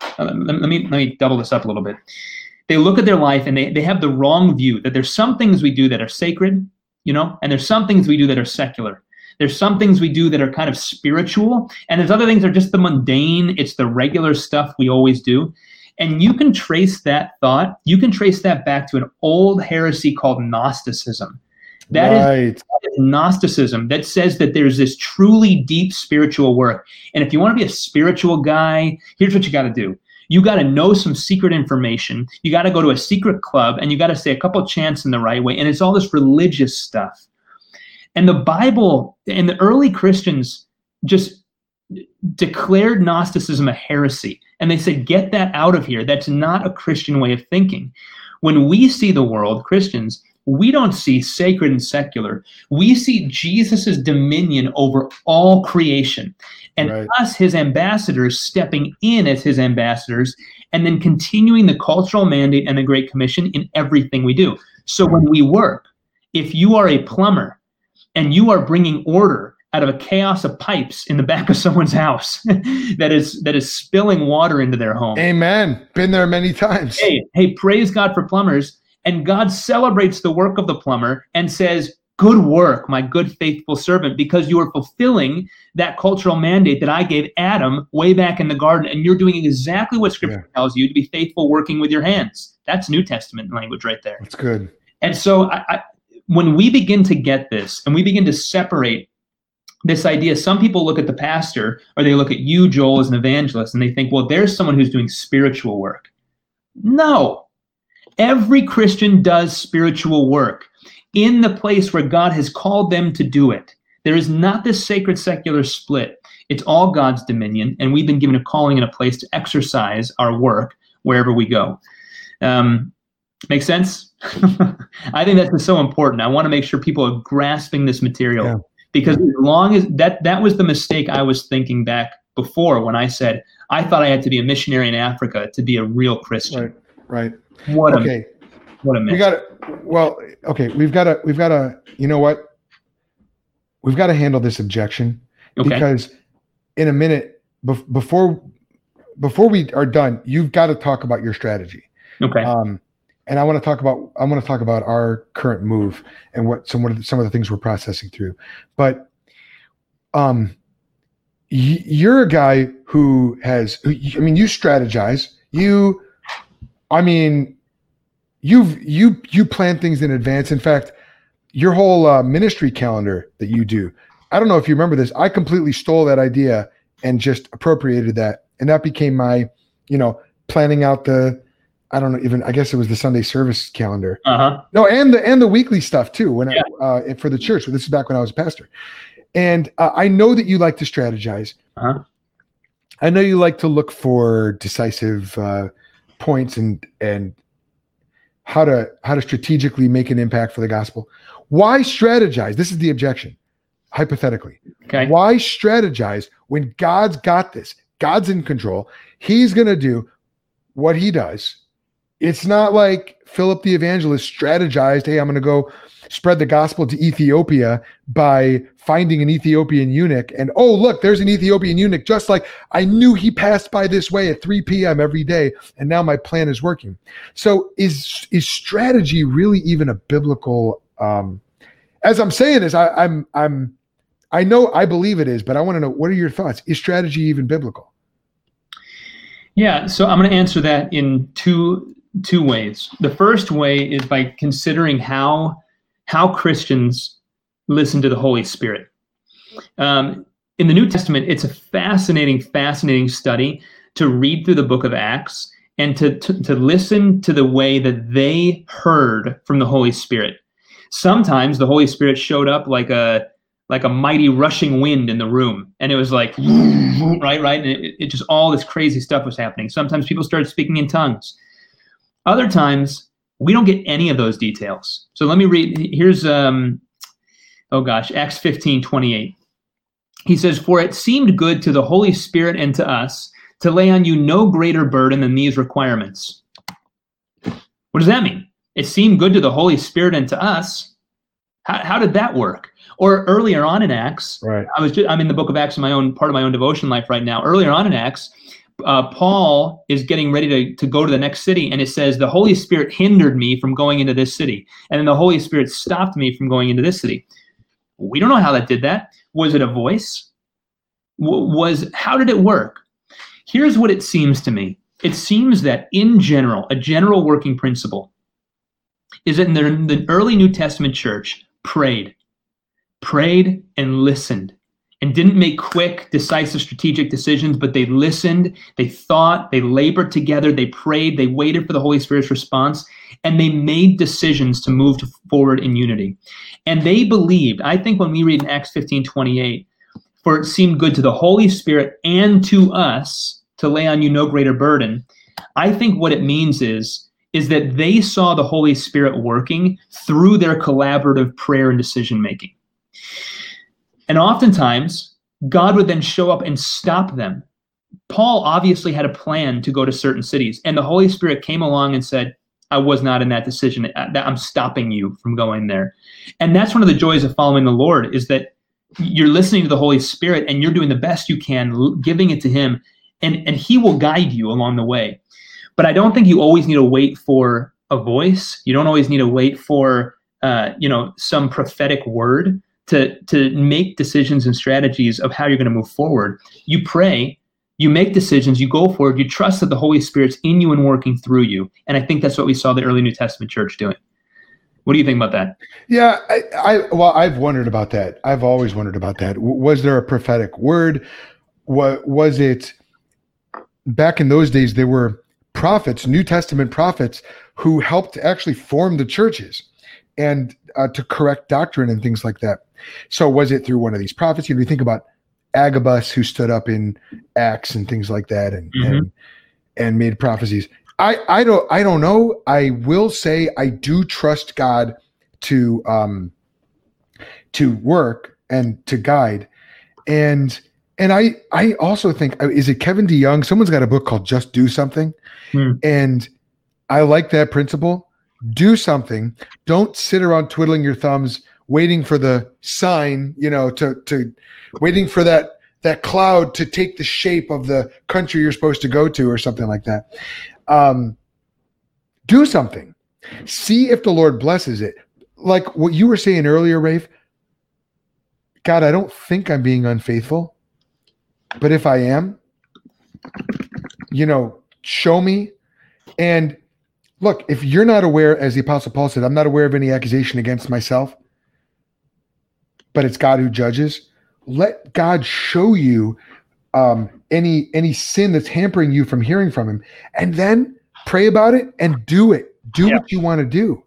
Uh, let, let, me let me double this up a little bit. They look at their life and they, they have the wrong view that there's some things we do that are sacred, you know, and there's some things we do that are secular. There's some things we do that are kind of spiritual, and there's other things that are just the mundane, it's the regular stuff we always do. And you can trace that thought, you can trace that back to an old heresy called Gnosticism. That right. is, that is Gnosticism that says that there's this truly deep spiritual work. And if you want to be a spiritual guy, here's what you got to do. You got to know some secret information. You got to go to a secret club and you got to say a couple chants in the right way. And it's all this religious stuff. And the Bible and the early Christians just declared Gnosticism a heresy. And they said, get that out of here. That's not a Christian way of thinking. When we see the world, Christians, we don't see sacred and secular. We see Jesus' dominion over all creation and right. us, his ambassadors, stepping in as his ambassadors and then continuing the cultural mandate and the Great Commission in everything we do. So when we work, if you are a plumber and you are bringing order out of a chaos of pipes in the back of someone's house that is that is spilling water into their home. Amen. Been there many times. Hey, hey, praise God for plumbers. And God celebrates the work of the plumber and says, Good work, my good faithful servant, because you are fulfilling that cultural mandate that I gave Adam way back in the garden, and you're doing exactly what Scripture yeah. tells you to be faithful working with your hands. That's New Testament language right there. That's good. And so, I, I, when we begin to get this, and we begin to separate this idea, some people look at the pastor or they look at you, Joel, as an evangelist, and they think, well, there's someone who's doing spiritual work. No, every Christian does spiritual work in the place where God has called them to do it. There is not this sacred secular split. It's all God's dominion, and we've been given a calling and a place to exercise our work wherever we go. Um, make sense? I think that's so important. I want to make sure people are grasping this material yeah. because as long as that that was the mistake I was thinking back before when I said I thought I had to be a missionary in Africa to be a real Christian. Right. Right. What okay. a what a miss. We got to well, okay, we've got to we've got to you know what? We've got to handle this objection okay. because in a minute be- before before we are done, you've got to talk about your strategy. Okay. Um and I want to talk about I want to talk about our current move and what some of the, some of the things we're processing through. But um you're a guy who has I mean you strategize. You I mean you've you you plan things in advance. In fact, your whole uh, ministry calendar that you do. I don't know if you remember this. I completely stole that idea and just appropriated that, and that became my, you know, planning out the. I don't know even. I guess it was the Sunday service calendar. Uh huh. No, and the and the weekly stuff too. When yeah. I, uh, for the church. This is back when I was a pastor, and uh, I know that you like to strategize. Uh-huh. I know you like to look for decisive uh, points and and how to how to strategically make an impact for the gospel. Why strategize? This is the objection. Hypothetically, okay. why strategize when God's got this? God's in control. He's going to do what he does. It's not like Philip the evangelist strategized, "Hey, I'm going to go spread the gospel to Ethiopia by finding an Ethiopian eunuch. And oh, look, there's an Ethiopian eunuch, just like I knew he passed by this way at 3 p.m. every day. And now my plan is working. So is is strategy really even a biblical um as I'm saying this I, I'm I'm I know I believe it is, but I want to know what are your thoughts? Is strategy even biblical? Yeah, so I'm going to answer that in two two ways. The first way is by considering how how Christians listen to the Holy Spirit. Um, in the New Testament, it's a fascinating, fascinating study to read through the book of Acts and to, to, to listen to the way that they heard from the Holy Spirit. Sometimes the Holy Spirit showed up like a like a mighty rushing wind in the room, and it was like right, right, and it, it just all this crazy stuff was happening. Sometimes people started speaking in tongues. Other times we don't get any of those details. So let me read. Here's, um, oh gosh, Acts 15 28. He says, For it seemed good to the Holy Spirit and to us to lay on you no greater burden than these requirements. What does that mean? It seemed good to the Holy Spirit and to us. How, how did that work? Or earlier on in Acts, right. I was just, I'm in the book of Acts in my own part of my own devotion life right now. Earlier on in Acts, uh, Paul is getting ready to, to go to the next city, and it says, The Holy Spirit hindered me from going into this city. And then the Holy Spirit stopped me from going into this city. We don't know how that did that. Was it a voice? W- was how did it work? Here's what it seems to me. It seems that in general, a general working principle is that in the, the early New Testament church prayed, prayed and listened and didn't make quick, decisive, strategic decisions, but they listened, they thought, they labored together, they prayed, they waited for the Holy Spirit's response, and they made decisions to move forward in unity. And they believed, I think when we read in Acts 15 28, for it seemed good to the Holy Spirit and to us to lay on you no greater burden. I think what it means is is that they saw the Holy Spirit working through their collaborative prayer and decision making. And oftentimes, God would then show up and stop them. Paul obviously had a plan to go to certain cities, and the Holy Spirit came along and said, I was not in that decision. I'm stopping you from going there. And that's one of the joys of following the Lord is that you're listening to the Holy Spirit and you're doing the best you can, giving it to Him, and, and He will guide you along the way. But I don't think you always need to wait for a voice. You don't always need to wait for uh, you know some prophetic word to to make decisions and strategies of how you're going to move forward. You pray, you make decisions, you go forward, you trust that the Holy Spirit's in you and working through you. And I think that's what we saw the early New Testament church doing. What do you think about that? Yeah, I, I well, I've wondered about that. I've always wondered about that. Was there a prophetic word? What was it? Back in those days, there were prophets, New Testament prophets, who helped actually form the churches and uh, to correct doctrine and things like that. So, was it through one of these prophets? You know, think about Agabus, who stood up in Acts and things like that, and mm-hmm. and and made prophecies. I, I don't I don't know. I will say I do trust God to um to work and to guide. And and I I also think uh, is it Kevin DeYoung? Someone's got a book called Just Do Something. Hmm. And I like that principle. Do something. Don't sit around twiddling your thumbs waiting for the sign, you know, to to waiting for that that cloud to take the shape of the country you're supposed to go to or something like that um, do something. See if the Lord blesses it. Like what you were saying earlier, Rafe. God, I don't think I'm being unfaithful, but if I am, you know, show me. And look, if you're not aware, as the Apostle Paul said, I'm not aware of any accusation against myself, but it's God who judges. Let God show you um, any any sin that's hampering you from hearing from him. And then pray about it and do it. Do what you want to do.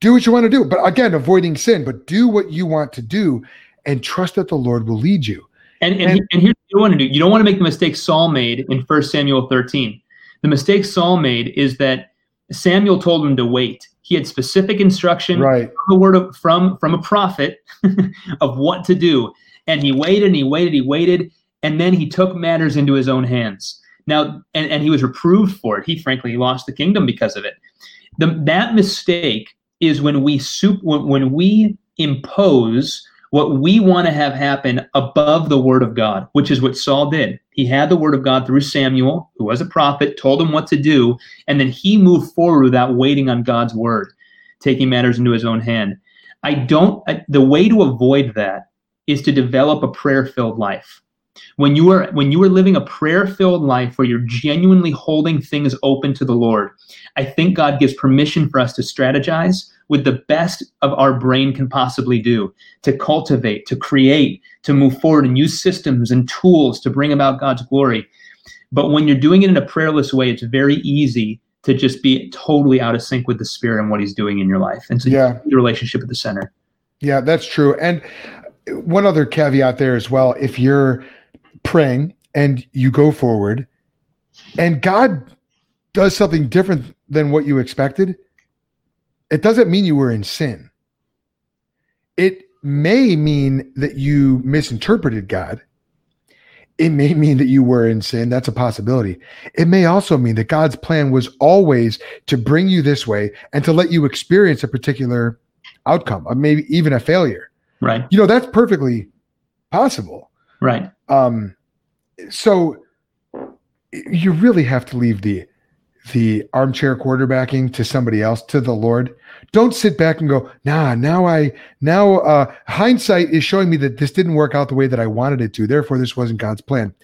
Do what you want to do. But again avoiding sin but do what you want to do and trust that the lord will lead you. And and, and, and here's what you want to do. You don't want to make the mistake saul made in 1 samuel 13 the mistake saul made is that samuel told him to wait he had specific instruction right. from the word of, from from a prophet of what to do and he waited and he waited he waited and then he took matters into his own hands. Now, and, and he was reproved for it. He frankly lost the kingdom because of it. The, that mistake is when we soup, when, when we impose what we want to have happen above the word of God, which is what Saul did. He had the word of God through Samuel, who was a prophet, told him what to do, and then he moved forward without waiting on God's word, taking matters into his own hand. I don't, the way to avoid that is to develop a prayer filled life when you are when you are living a prayer filled life where you're genuinely holding things open to the lord i think god gives permission for us to strategize with the best of our brain can possibly do to cultivate to create to move forward and use systems and tools to bring about god's glory. But when you're doing it in a prayerless way it's very easy to just be totally out of sync with the spirit and what he's doing in your life. And so yeah. the relationship at the center. Yeah that's true. And one other caveat there as well. If you're praying and you go forward and God does something different than what you expected, it doesn't mean you were in sin. It may mean that you misinterpreted God. It may mean that you were in sin. That's a possibility. It may also mean that God's plan was always to bring you this way and to let you experience a particular outcome, or maybe even a failure. Right. You know, that's perfectly possible. Right. Um, so you really have to leave the the armchair quarterbacking to somebody else, to the Lord. Don't sit back and go, nah, now I now uh hindsight is showing me that this didn't work out the way that I wanted it to. Therefore, this wasn't God's plan.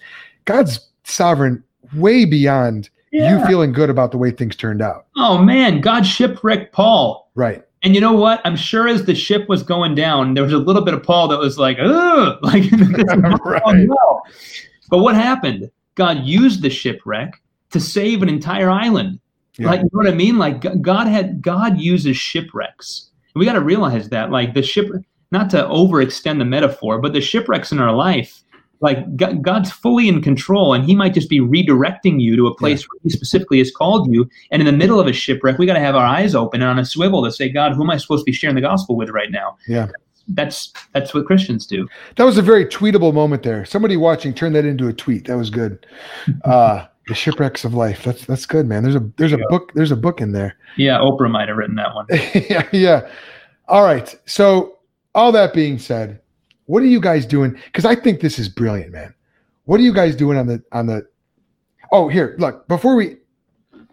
God's sovereign way beyond yeah. you feeling good about the way things turned out. Oh man, God shipwrecked Paul. Right. And you know what? I'm sure as the ship was going down, there was a little bit of Paul that was like, ugh, like right. oh, no. But what happened? God used the shipwreck to save an entire island. Yeah. Like you know what I mean? Like God had God uses shipwrecks. we got to realize that. Like the ship, not to overextend the metaphor, but the shipwrecks in our life Like God's fully in control, and He might just be redirecting you to a place yeah. where He specifically has called you. And in the middle of a shipwreck, we got to have our eyes open and on a swivel to say, God, who am I supposed to be sharing the gospel with right now? Yeah that's that's what Christians do. That was a very tweetable moment there. Somebody watching turn that into a tweet. That was good. Uh, the shipwrecks of life. That's that's good, man. There's a there's a yeah. book there's a book in there. Yeah, Oprah might have written that one. yeah, yeah. All right. So all that being said, what are you guys doing? Because I think this is brilliant, man. What are you guys doing on the on the? Oh, here, look. Before we,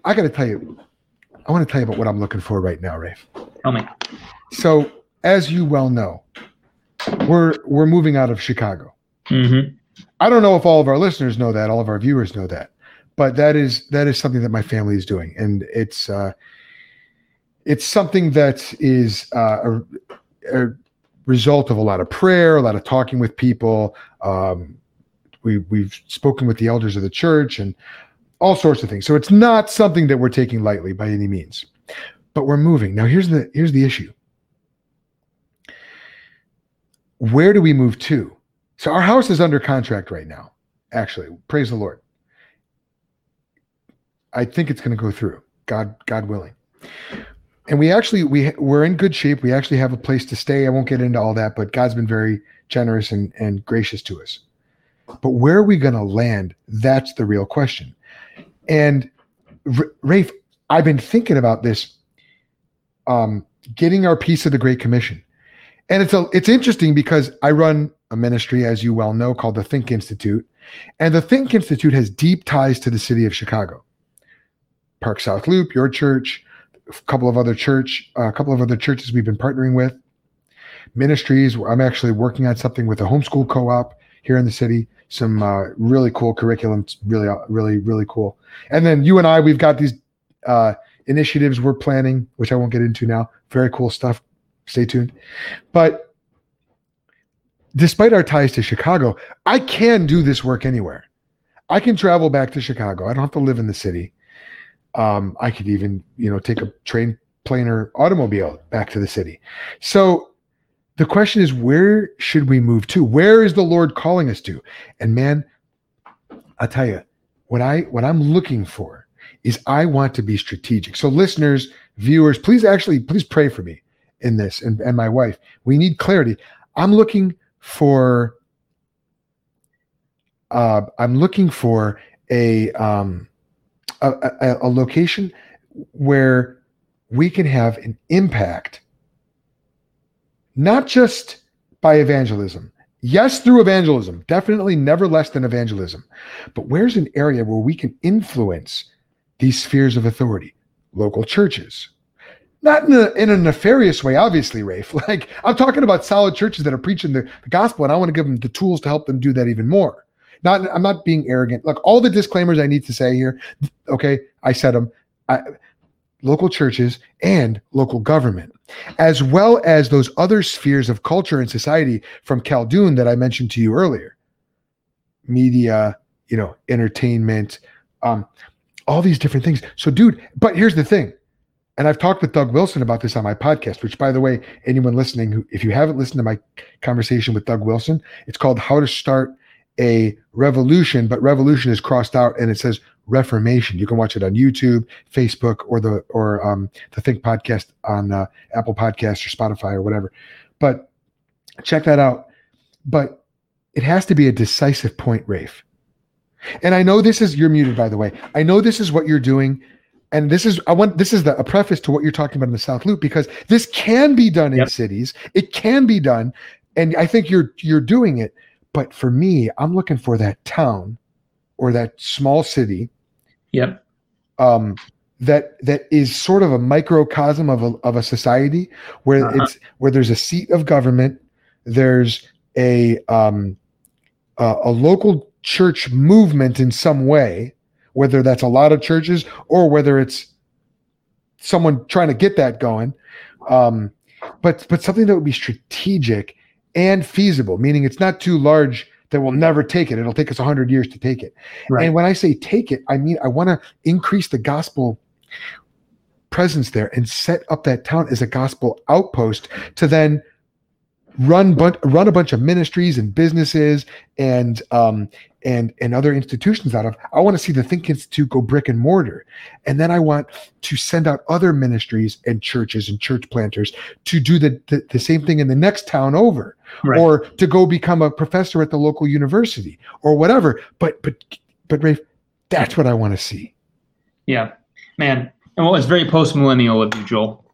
I got to tell you, I want to tell you about what I'm looking for right now, Rafe. Tell me. So, as you well know, we're we're moving out of Chicago. Mm-hmm. I don't know if all of our listeners know that, all of our viewers know that, but that is that is something that my family is doing, and it's uh, it's something that is uh, a, a, result of a lot of prayer, a lot of talking with people. Um, we we've spoken with the elders of the church and all sorts of things. So it's not something that we're taking lightly by any means, but we're moving. Now here's the here's the issue. Where do we move to? So our house is under contract right now. Actually, praise the Lord. I think it's going to go through. God, God willing. And we actually we we're in good shape. We actually have a place to stay. I won't get into all that, but God's been very generous and, and gracious to us. But where are we going to land? That's the real question. And R- Rafe, I've been thinking about this um, getting our piece of the Great Commission. And it's a it's interesting because I run a ministry, as you well know, called the Think Institute, and the Think Institute has deep ties to the city of Chicago. Park South Loop, your church, a couple of other church, uh, a couple of other churches we've been partnering with, ministries. I'm actually working on something with a homeschool co-op here in the city. Some uh, really cool curriculum, really, uh, really, really cool. And then you and I, we've got these uh, initiatives we're planning, which I won't get into now. Very cool stuff Stay tuned. But despite our ties to Chicago, I can do this work anywhere. I can travel back to Chicago. I don't have to live in the city. Um, I could even, you know, take a train, plane, or automobile back to the city. So the question is, where should we move to? Where is the Lord calling us to? And man, I'll tell you, what I what I'm looking for is I want to be strategic. So listeners, viewers, please actually please pray for me in this and, and my wife. We need clarity. I'm looking for uh, I'm looking for a, um, a, a, a location where we can have an impact, not just by evangelism. Yes, through evangelism, definitely never less than evangelism. But where's an area where we can influence these spheres of authority? Local churches, not in a, in a nefarious way, obviously, Rafe. Like I'm talking about solid churches that are preaching the, the gospel, and I want to give them the tools to help them do that even more. Not, I'm not being arrogant. Look, all the disclaimers I need to say here. Okay, I said them. I, local churches and local government, as well as those other spheres of culture and society from Khaldoun that I mentioned to you earlier. Media, you know, entertainment, um, all these different things. So, dude, but here's the thing and I've talked with Doug Wilson about this on my podcast, which, by the way, anyone listening, who, if you haven't listened to my conversation with Doug Wilson, it's called How to Start a Revolution, but revolution is crossed out and it says Reformation. You can watch it on YouTube, Facebook, or the or um, the Think podcast on uh, Apple Podcasts or Spotify or whatever. But check that out. But it has to be a decisive point, Rafe. And I know this is you're muted, by the way. I know this is what you're doing and this is I want this is the a preface to what you're talking about in the South Loop because this can be done yep. in cities. It can be done, and I think you're you're doing it. But for me, I'm looking for that town or that small city. Yep. Um, that that is sort of a microcosm of a of a society where uh-huh. it's where there's a seat of government, there's a um a, a local church movement in some way whether that's a lot of churches or whether it's someone trying to get that going. Um, but but something that would be strategic and feasible, meaning it's not too large that we'll never take it. It'll take us 100 years to take it. Right. And when I say take it, I mean I want to increase the gospel presence there and set up that town as a gospel outpost to then run run a bunch of ministries and businesses and um, and and other institutions out of. I want to see the Think Institute go brick and mortar, and then I want to send out other ministries and churches and church planters to do the the, the same thing in the next town over, right. or to go become a professor at the local university or whatever. But but but Rafe, that's what I want to see. Yeah, man. And well, it's very post millennial of you, Joel.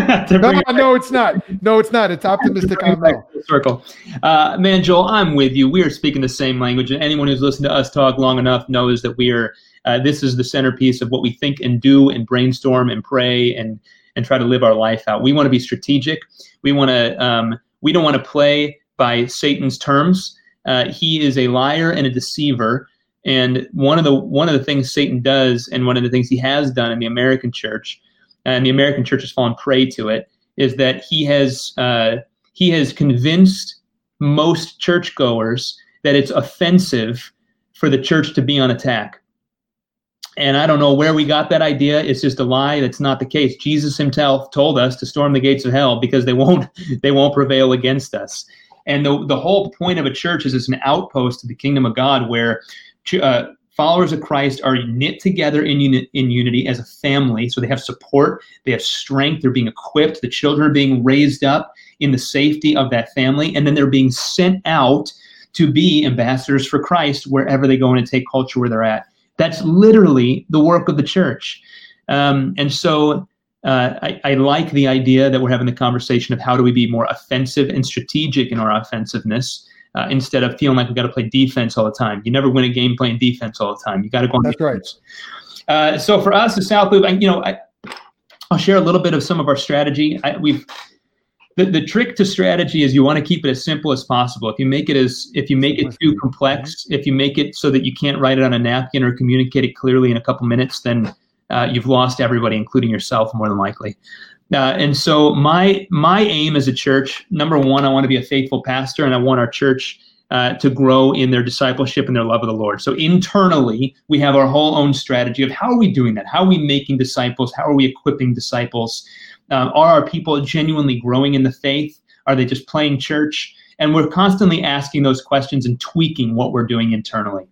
no, no, it's not. No, it's not. It's optimistic on Circle. Uh, man, Joel, I'm with you. We are speaking the same language, and anyone who's listened to us talk long enough knows that we are. Uh, this is the centerpiece of what we think and do, and brainstorm and pray and and try to live our life out. We want to be strategic. We want to. Um, we don't want to play by Satan's terms. Uh, he is a liar and a deceiver. And one of the one of the things Satan does, and one of the things he has done in the American church, and the American church has fallen prey to it, is that he has uh, he has convinced most churchgoers that it's offensive for the church to be on attack. And I don't know where we got that idea. It's just a lie. That's not the case. Jesus himself told us to storm the gates of hell because they won't they won't prevail against us. And the the whole point of a church is it's an outpost of the kingdom of God where uh, followers of Christ are knit together in, uni- in unity as a family. So they have support, they have strength, they're being equipped, the children are being raised up in the safety of that family, and then they're being sent out to be ambassadors for Christ wherever they go and take culture where they're at. That's literally the work of the church. Um, and so uh, I, I, like the idea that we're having the conversation of how do we be more offensive and strategic in our offensiveness uh, instead of feeling like we got to play defense all the time. You never win a game playing defense all the time. You got to go on That's defense. right. Uh, so for us, the South Loop, I, you know, I, will share a little bit of some of our strategy. I, we've the, the trick to strategy is you want to keep it as simple as possible. If you make it as if you make it too complex, if you make it so that you can't write it on a napkin or communicate it clearly in a couple minutes, then uh, you've lost everybody, including yourself, more than likely. Uh, and so my my aim as a church, number one, I want to be a faithful pastor, and I want our church uh, to grow in their discipleship and their love of the Lord. So internally, we have our whole own strategy of how are we doing that? How are we making disciples? How are we equipping disciples? Um, are our people genuinely growing in the faith? Are they just playing church? And we're constantly asking those questions and tweaking what we're doing internally.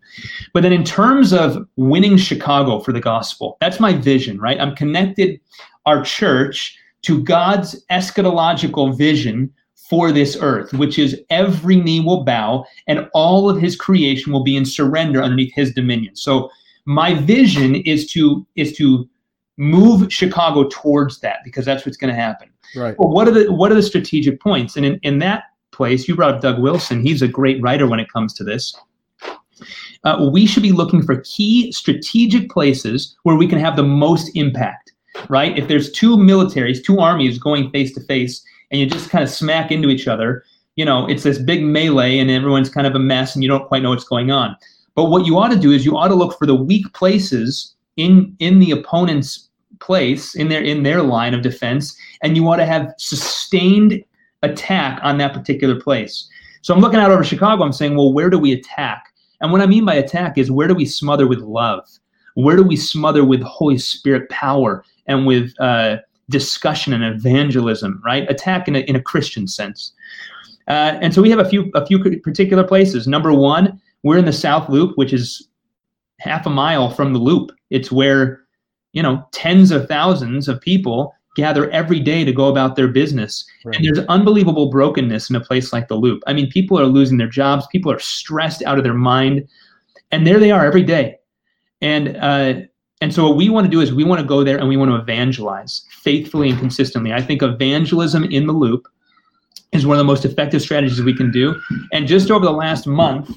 But then, in terms of winning Chicago for the gospel, that's my vision, right? I'm connected our church to God's eschatological vision for this earth, which is every knee will bow and all of his creation will be in surrender underneath his dominion. So my vision is to is to move Chicago towards that because that's what's going to happen. Right. Well, what are the what are the strategic points? And in, in that place, you brought up Doug Wilson. He's a great writer when it comes to this. Uh, we should be looking for key strategic places where we can have the most impact right? If there's two militaries, two armies going face to face, and you just kind of smack into each other, you know, it's this big melee and everyone's kind of a mess and you don't quite know what's going on. But what you ought to do is you ought to look for the weak places in in the opponent's place in their in their line of defense, and you ought to have sustained attack on that particular place. So I'm looking out over Chicago. I'm saying, well, where do we attack? And what I mean by attack is where do we smother with love? Where do we smother with Holy Spirit power and with uh, discussion and evangelism, right? Attack in a, in a Christian sense. Uh, and so we have a few a few particular places. Number one, we're in the South Loop, which is half a mile from the Loop. It's where you know tens of thousands of people gather every day to go about their business. Right. And there's unbelievable brokenness in a place like the Loop. I mean, people are losing their jobs, people are stressed out of their mind, and there they are every day. And uh, and so what we want to do is we want to go there and we want to evangelize faithfully and consistently. I think evangelism in the loop is one of the most effective strategies we can do. And just over the last month,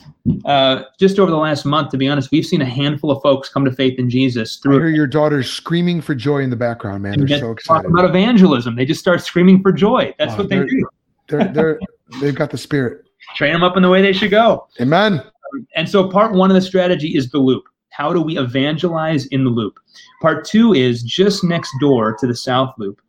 uh, just over the last month, to be honest, we've seen a handful of folks come to faith in Jesus through. I hear your daughters screaming for joy in the background, man. They're so excited. Talk about evangelism. They just start screaming for joy. That's what they do. they're, they're, they've got the spirit. Train them up in the way they should go. Amen. And so part one of the strategy is the loop. How do we evangelize in the loop? Part two is just next door to the South Loop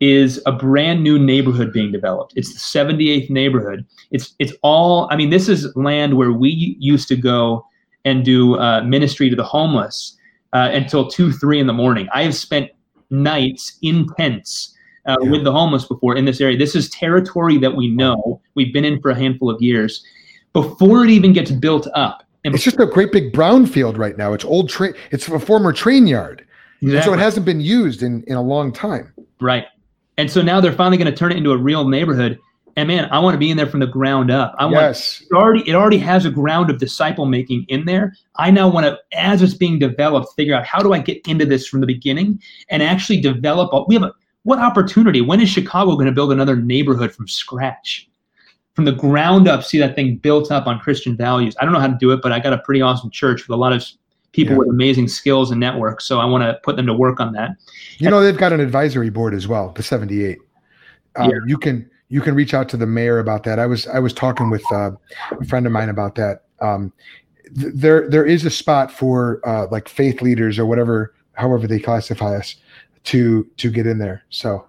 is a brand new neighborhood being developed. It's the 78th neighborhood. It's it's all. I mean, this is land where we used to go and do uh, ministry to the homeless uh, until two, three in the morning. I have spent nights in tents uh, Yeah. with the homeless before in this area. This is territory that we know we've been in for a handful of years before it even gets built up. And It's just a great big brown field right now. It's old train. It's a former train yard, and so it hasn't been used in in a long time. Right. And so now they're finally going to turn it into a real neighborhood. And man, I want to be in there from the ground up. I want yes, it already it already has a ground of disciple making in there. I now want to, as it's being developed, figure out how do I get into this from the beginning and actually develop. A, we have a what opportunity? When is Chicago going to build another neighborhood from scratch? From the ground up, see that thing built up on Christian values. I don't know how to do it, but I got a pretty awesome church with a lot of people Yeah. with amazing skills and networks. So I want to put them to work on that. you know they've got an advisory board as well. The seventy eight. Um, Yeah. You can you can reach out to the mayor about that. I was I was talking with uh, a friend of mine about that. Um, th- there there is a spot for uh, like faith leaders or whatever, however they classify us, to to get in there. So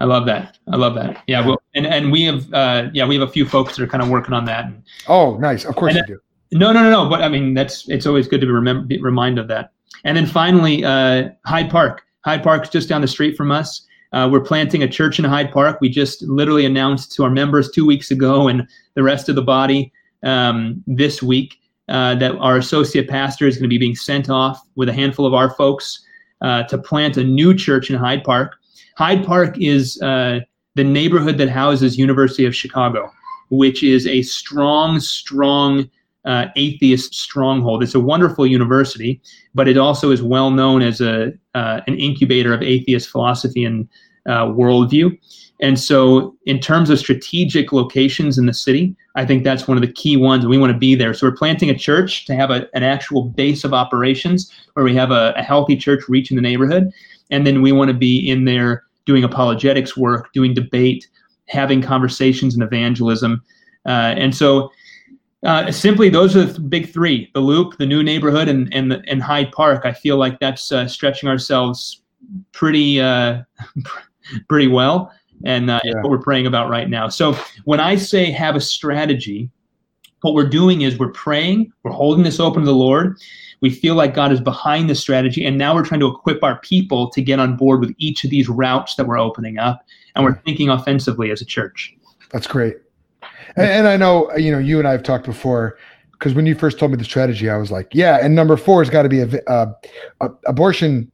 I love that. I love that. Yeah. Well, and and we have uh, yeah we have a few folks that are kind of working on that. Oh, nice. Of course And you do. no, no, no, no. But I mean, that's it's always good to be remember be reminded of that. And then finally, uh, Hyde Park. Hyde Park's just down the street from us. Uh, we're planting a church in Hyde Park. We just literally announced to our members two weeks ago, and the rest of the body um, this week uh, that our associate pastor is going to be being sent off with a handful of our folks uh, to plant a new church in Hyde Park. Hyde Park is uh, the neighborhood that houses University of Chicago, which is a strong, strong uh, atheist stronghold. It's a wonderful university, but it also is well known as a uh, an incubator of atheist philosophy and uh, worldview. And so, in terms of strategic locations in the city, I think that's one of the key ones. We want to be there. So we're planting a church to have a, an actual base of operations where we have a, a healthy church reaching the neighborhood, and then we want to be in there doing apologetics work, doing debate, having conversations and evangelism. Uh, and so, uh, simply, those are the big three: the Loop, the new neighborhood, and and and Hyde Park. I feel like that's uh, stretching ourselves pretty uh, pretty well, and uh, Yeah. what we're praying about right now. So when I say have a strategy, what we're doing is we're praying, we're holding this open to the Lord. We feel like God is behind the strategy, and now we're trying to equip our people to get on board with each of these routes that we're opening up, and we're thinking offensively as a church. That's great. And, and I know, you know, you and I have talked before because when you first told me the strategy, I was like, yeah. And number four has got to be a, vi- uh, a abortion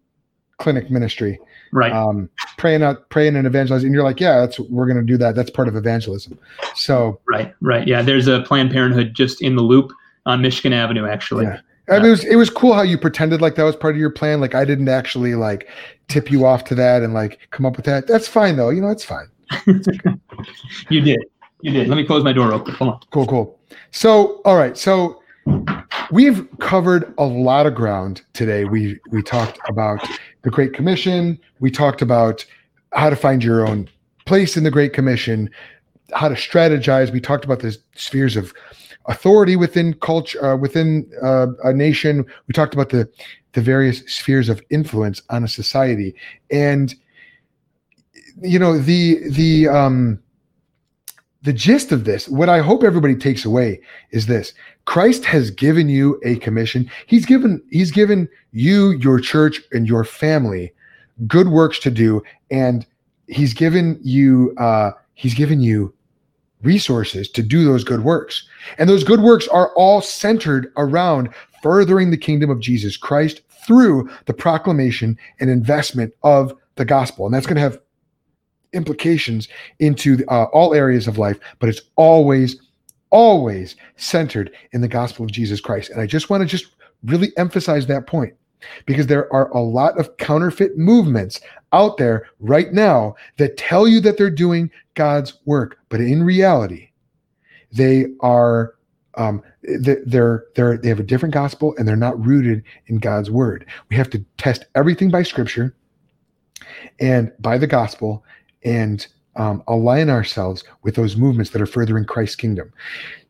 clinic ministry, Right. um, praying out, praying and evangelizing. And you're like, yeah, that's we're going to do that. That's part of evangelism. So Right, right. Yeah, there's a Planned Parenthood just in the loop on Michigan Avenue, actually. Yeah. I mean, it was it was cool how you pretended like that was part of your plan. Like I didn't actually like tip you off to that and like come up with that. That's fine though. You know, it's fine. You did. You did. Let me close my door real quick. Hold on. Cool, cool. So, all right. So we've covered a lot of ground today. We we talked about the Great Commission. We talked about how to find your own place in the Great Commission, how to strategize. We talked about the spheres of authority within culture, uh, within uh, a nation. We talked about the the various spheres of influence on a society, and you know the the um the gist of this, what I hope everybody takes away is this. Christ has given you a commission. He's given he's given you, your church and your family good works to do and he's given you uh he's given you resources to do those good works. And those good works are all centered around furthering the kingdom of Jesus Christ through the proclamation and investment of the gospel. And that's going to have implications into uh, all areas of life, but it's always, always centered in the gospel of Jesus Christ. And I just want to just really emphasize that point because there are a lot of counterfeit movements out there right now that tell you that they're doing God's work, but in reality, they are um, they- they're they're they have a different gospel and they're not rooted in God's word. We have to test everything by Scripture and by the gospel and um, align ourselves with those movements that are furthering Christ's kingdom.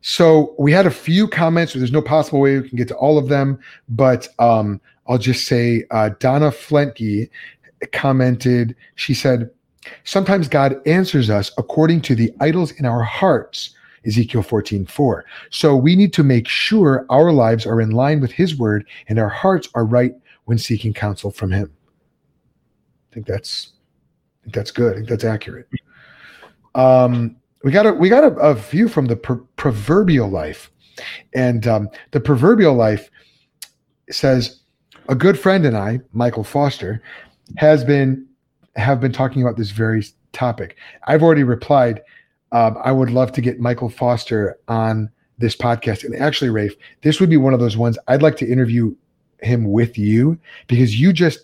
So we had a few comments. There's no possible way we can get to all of them, but um, I'll just say uh, Donna Flentke commented. She said, "Sometimes God answers us according to the idols in our hearts." Ezekiel 14, 4. So we need to make sure our lives are in line with his word and our hearts are right when seeking counsel from him. I think that's that's good. I think that's accurate. Um, we got a we got a, a view from the pro- proverbial life, and um, the proverbial life says a good friend and I, Michael Foster, has been have been talking about this very topic. I've already replied. Um, I would love to get Michael Foster on this podcast. And actually, Rafe, this would be one of those ones I'd like to interview him with you because you just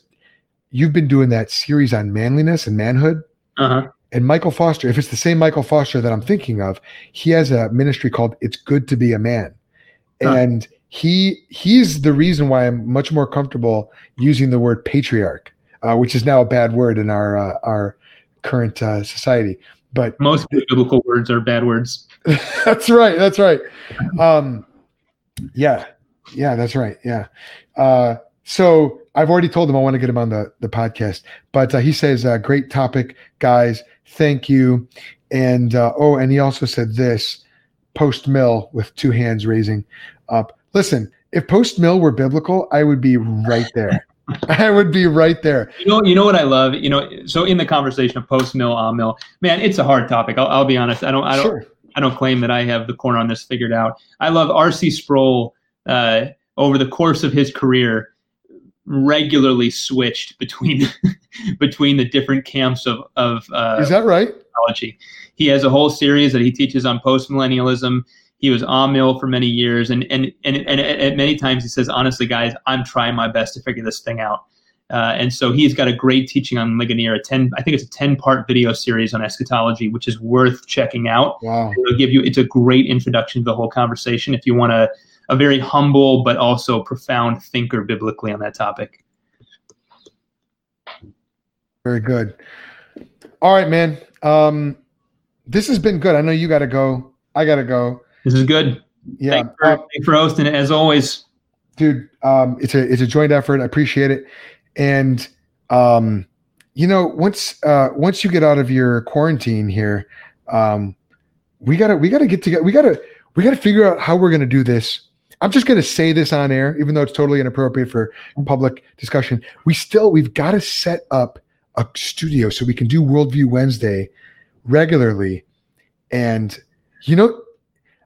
you've been doing that series on manliness and manhood. Uh-huh. And Michael Foster, if it's the same Michael Foster that I'm thinking of, he has a ministry called "It's Good to Be a Man," Huh. and he he's the reason why I'm much more comfortable using the word patriarch, uh, which is now a bad word in our uh, our current uh, society. But Most biblical words are bad words. that's right. That's right. Um, yeah, yeah, that's right. Yeah. Uh, so I've already told him I want to get him on the the podcast, but uh, he says, uh, "Great topic, guys. Thank you." And uh, oh, and he also said this: post mill with two hands raising up. Listen, if post mill were biblical, I would be right there. I would be right there. You know, you know what I love. You know, so in the conversation of post mill, amil, man, it's a hard topic. I'll, I'll be honest. I don't, I don't, Sure. I don't claim that I have the corner on this figured out. I love R.C. Sproul. Uh, over the course of his career, regularly switched between between the different camps of of uh, Is that right? eschatology. He has a whole series that he teaches on post millennialism. He was amil for many years, and and and and at many times he says, honestly, guys, I'm trying my best to figure this thing out. Uh, and so he's got a great teaching on Ligonier, a ten, I think it's a ten part video series on eschatology, which is worth checking out. Wow. It'll give you, it's a great introduction to the whole conversation if you want a a very humble but also profound thinker biblically on that topic. Very good. All right, man. Um, this has been good. I know you got to go. I got to go. This is good. Yeah, Thanks for, uh, thanks for hosting it as always. dude. Um, it's a it's a joint effort. I appreciate it. And um, you know, once uh, once you get out of your quarantine here, um, we gotta we gotta get together. We gotta we gotta figure out how we're gonna do this. I'm just gonna say this on air, even though it's totally inappropriate for public discussion. We still we've got to set up a studio so we can do Worldview Wednesday regularly. And you know,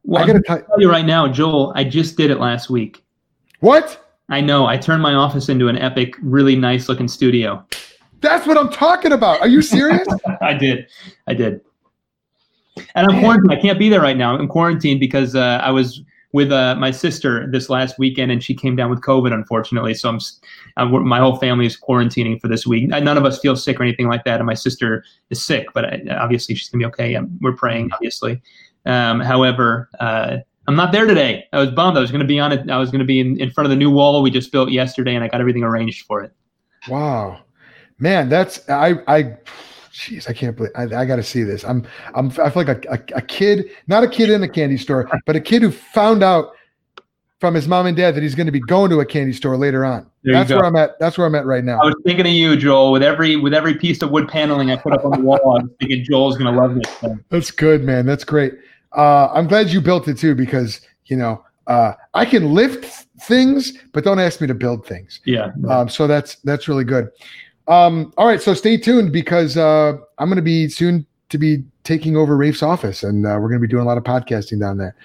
Well, I gonna tell tell you right now, Joel, I just did it last week. what? I know. I turned my office into an epic, really nice looking studio. That's what I'm talking about. Are you serious? I did. I did. And I'm Man. quarantined. I can't be there right now. I'm quarantined because uh, I was with uh, my sister this last weekend, and she came down with COVID, unfortunately. So I'm, I'm my whole family is quarantining for this week. None of us feel sick or anything like that, and my sister is sick, but I, obviously she's gonna be okay. Um we're praying, obviously. Um, however, uh, I'm not there today. I was bummed. I was gonna be on it. I was gonna be in, in front of the new wall we just built yesterday, and I got everything arranged for it. Wow, man, that's I I, jeez, I can't believe I, I got to see this. I'm I'm I feel like a, a, a kid, not a kid in a candy store, but a kid who found out from his mom and dad that he's going to be going to a candy store later on. There that's where I'm at. That's where I'm at right now. I was thinking of you, Joel. With every with every piece of wood paneling I put up on the wall, I was thinking Joel's gonna love this thing. That's good, man. That's great. Uh, I'm glad you built it too because you know uh, I can lift things, but don't ask me to build things. Yeah. Um, so that's that's really good. Um, all right, so stay tuned because uh, I'm going to be soon to be taking over Rafe's office, and uh, we're going to be doing a lot of podcasting down there.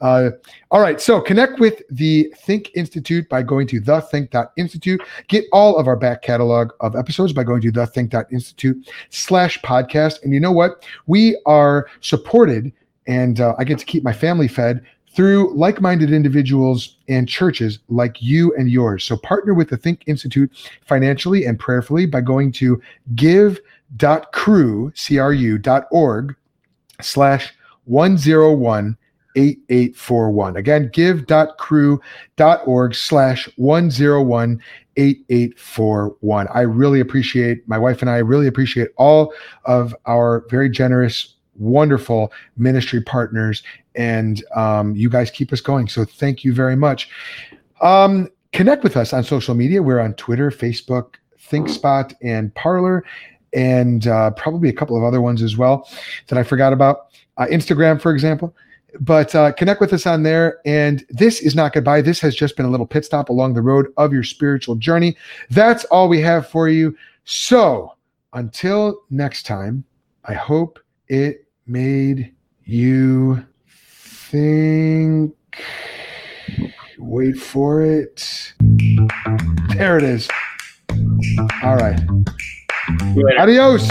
Uh, all right, so connect with the Think Institute by going to thethink.institute. Get all of our back catalog of episodes by going to thethink.institute slash podcast. And you know what? We are supported, and uh, I get to keep my family fed through like minded individuals and churches like you and yours. So partner with the Think Institute financially and prayerfully by going to give.cru, C-R-U, slash 101 8841. Again, give.cru.org slash 101 8841. I really appreciate, my wife and I really appreciate all of our very generous, wonderful ministry partners and um, you guys keep us going. So thank you very much. Um, connect with us on social media. We're on Twitter, Facebook, ThinkSpot, and Parler, and uh, probably a couple of other ones as well that I forgot about. Uh, Instagram, for example. But uh, connect with us on there. And this is not goodbye. This has just been a little pit stop along the road of your spiritual journey. That's all we have for you. So until next time, I hope it made you think. Wait for it. There it is. All right. Adios.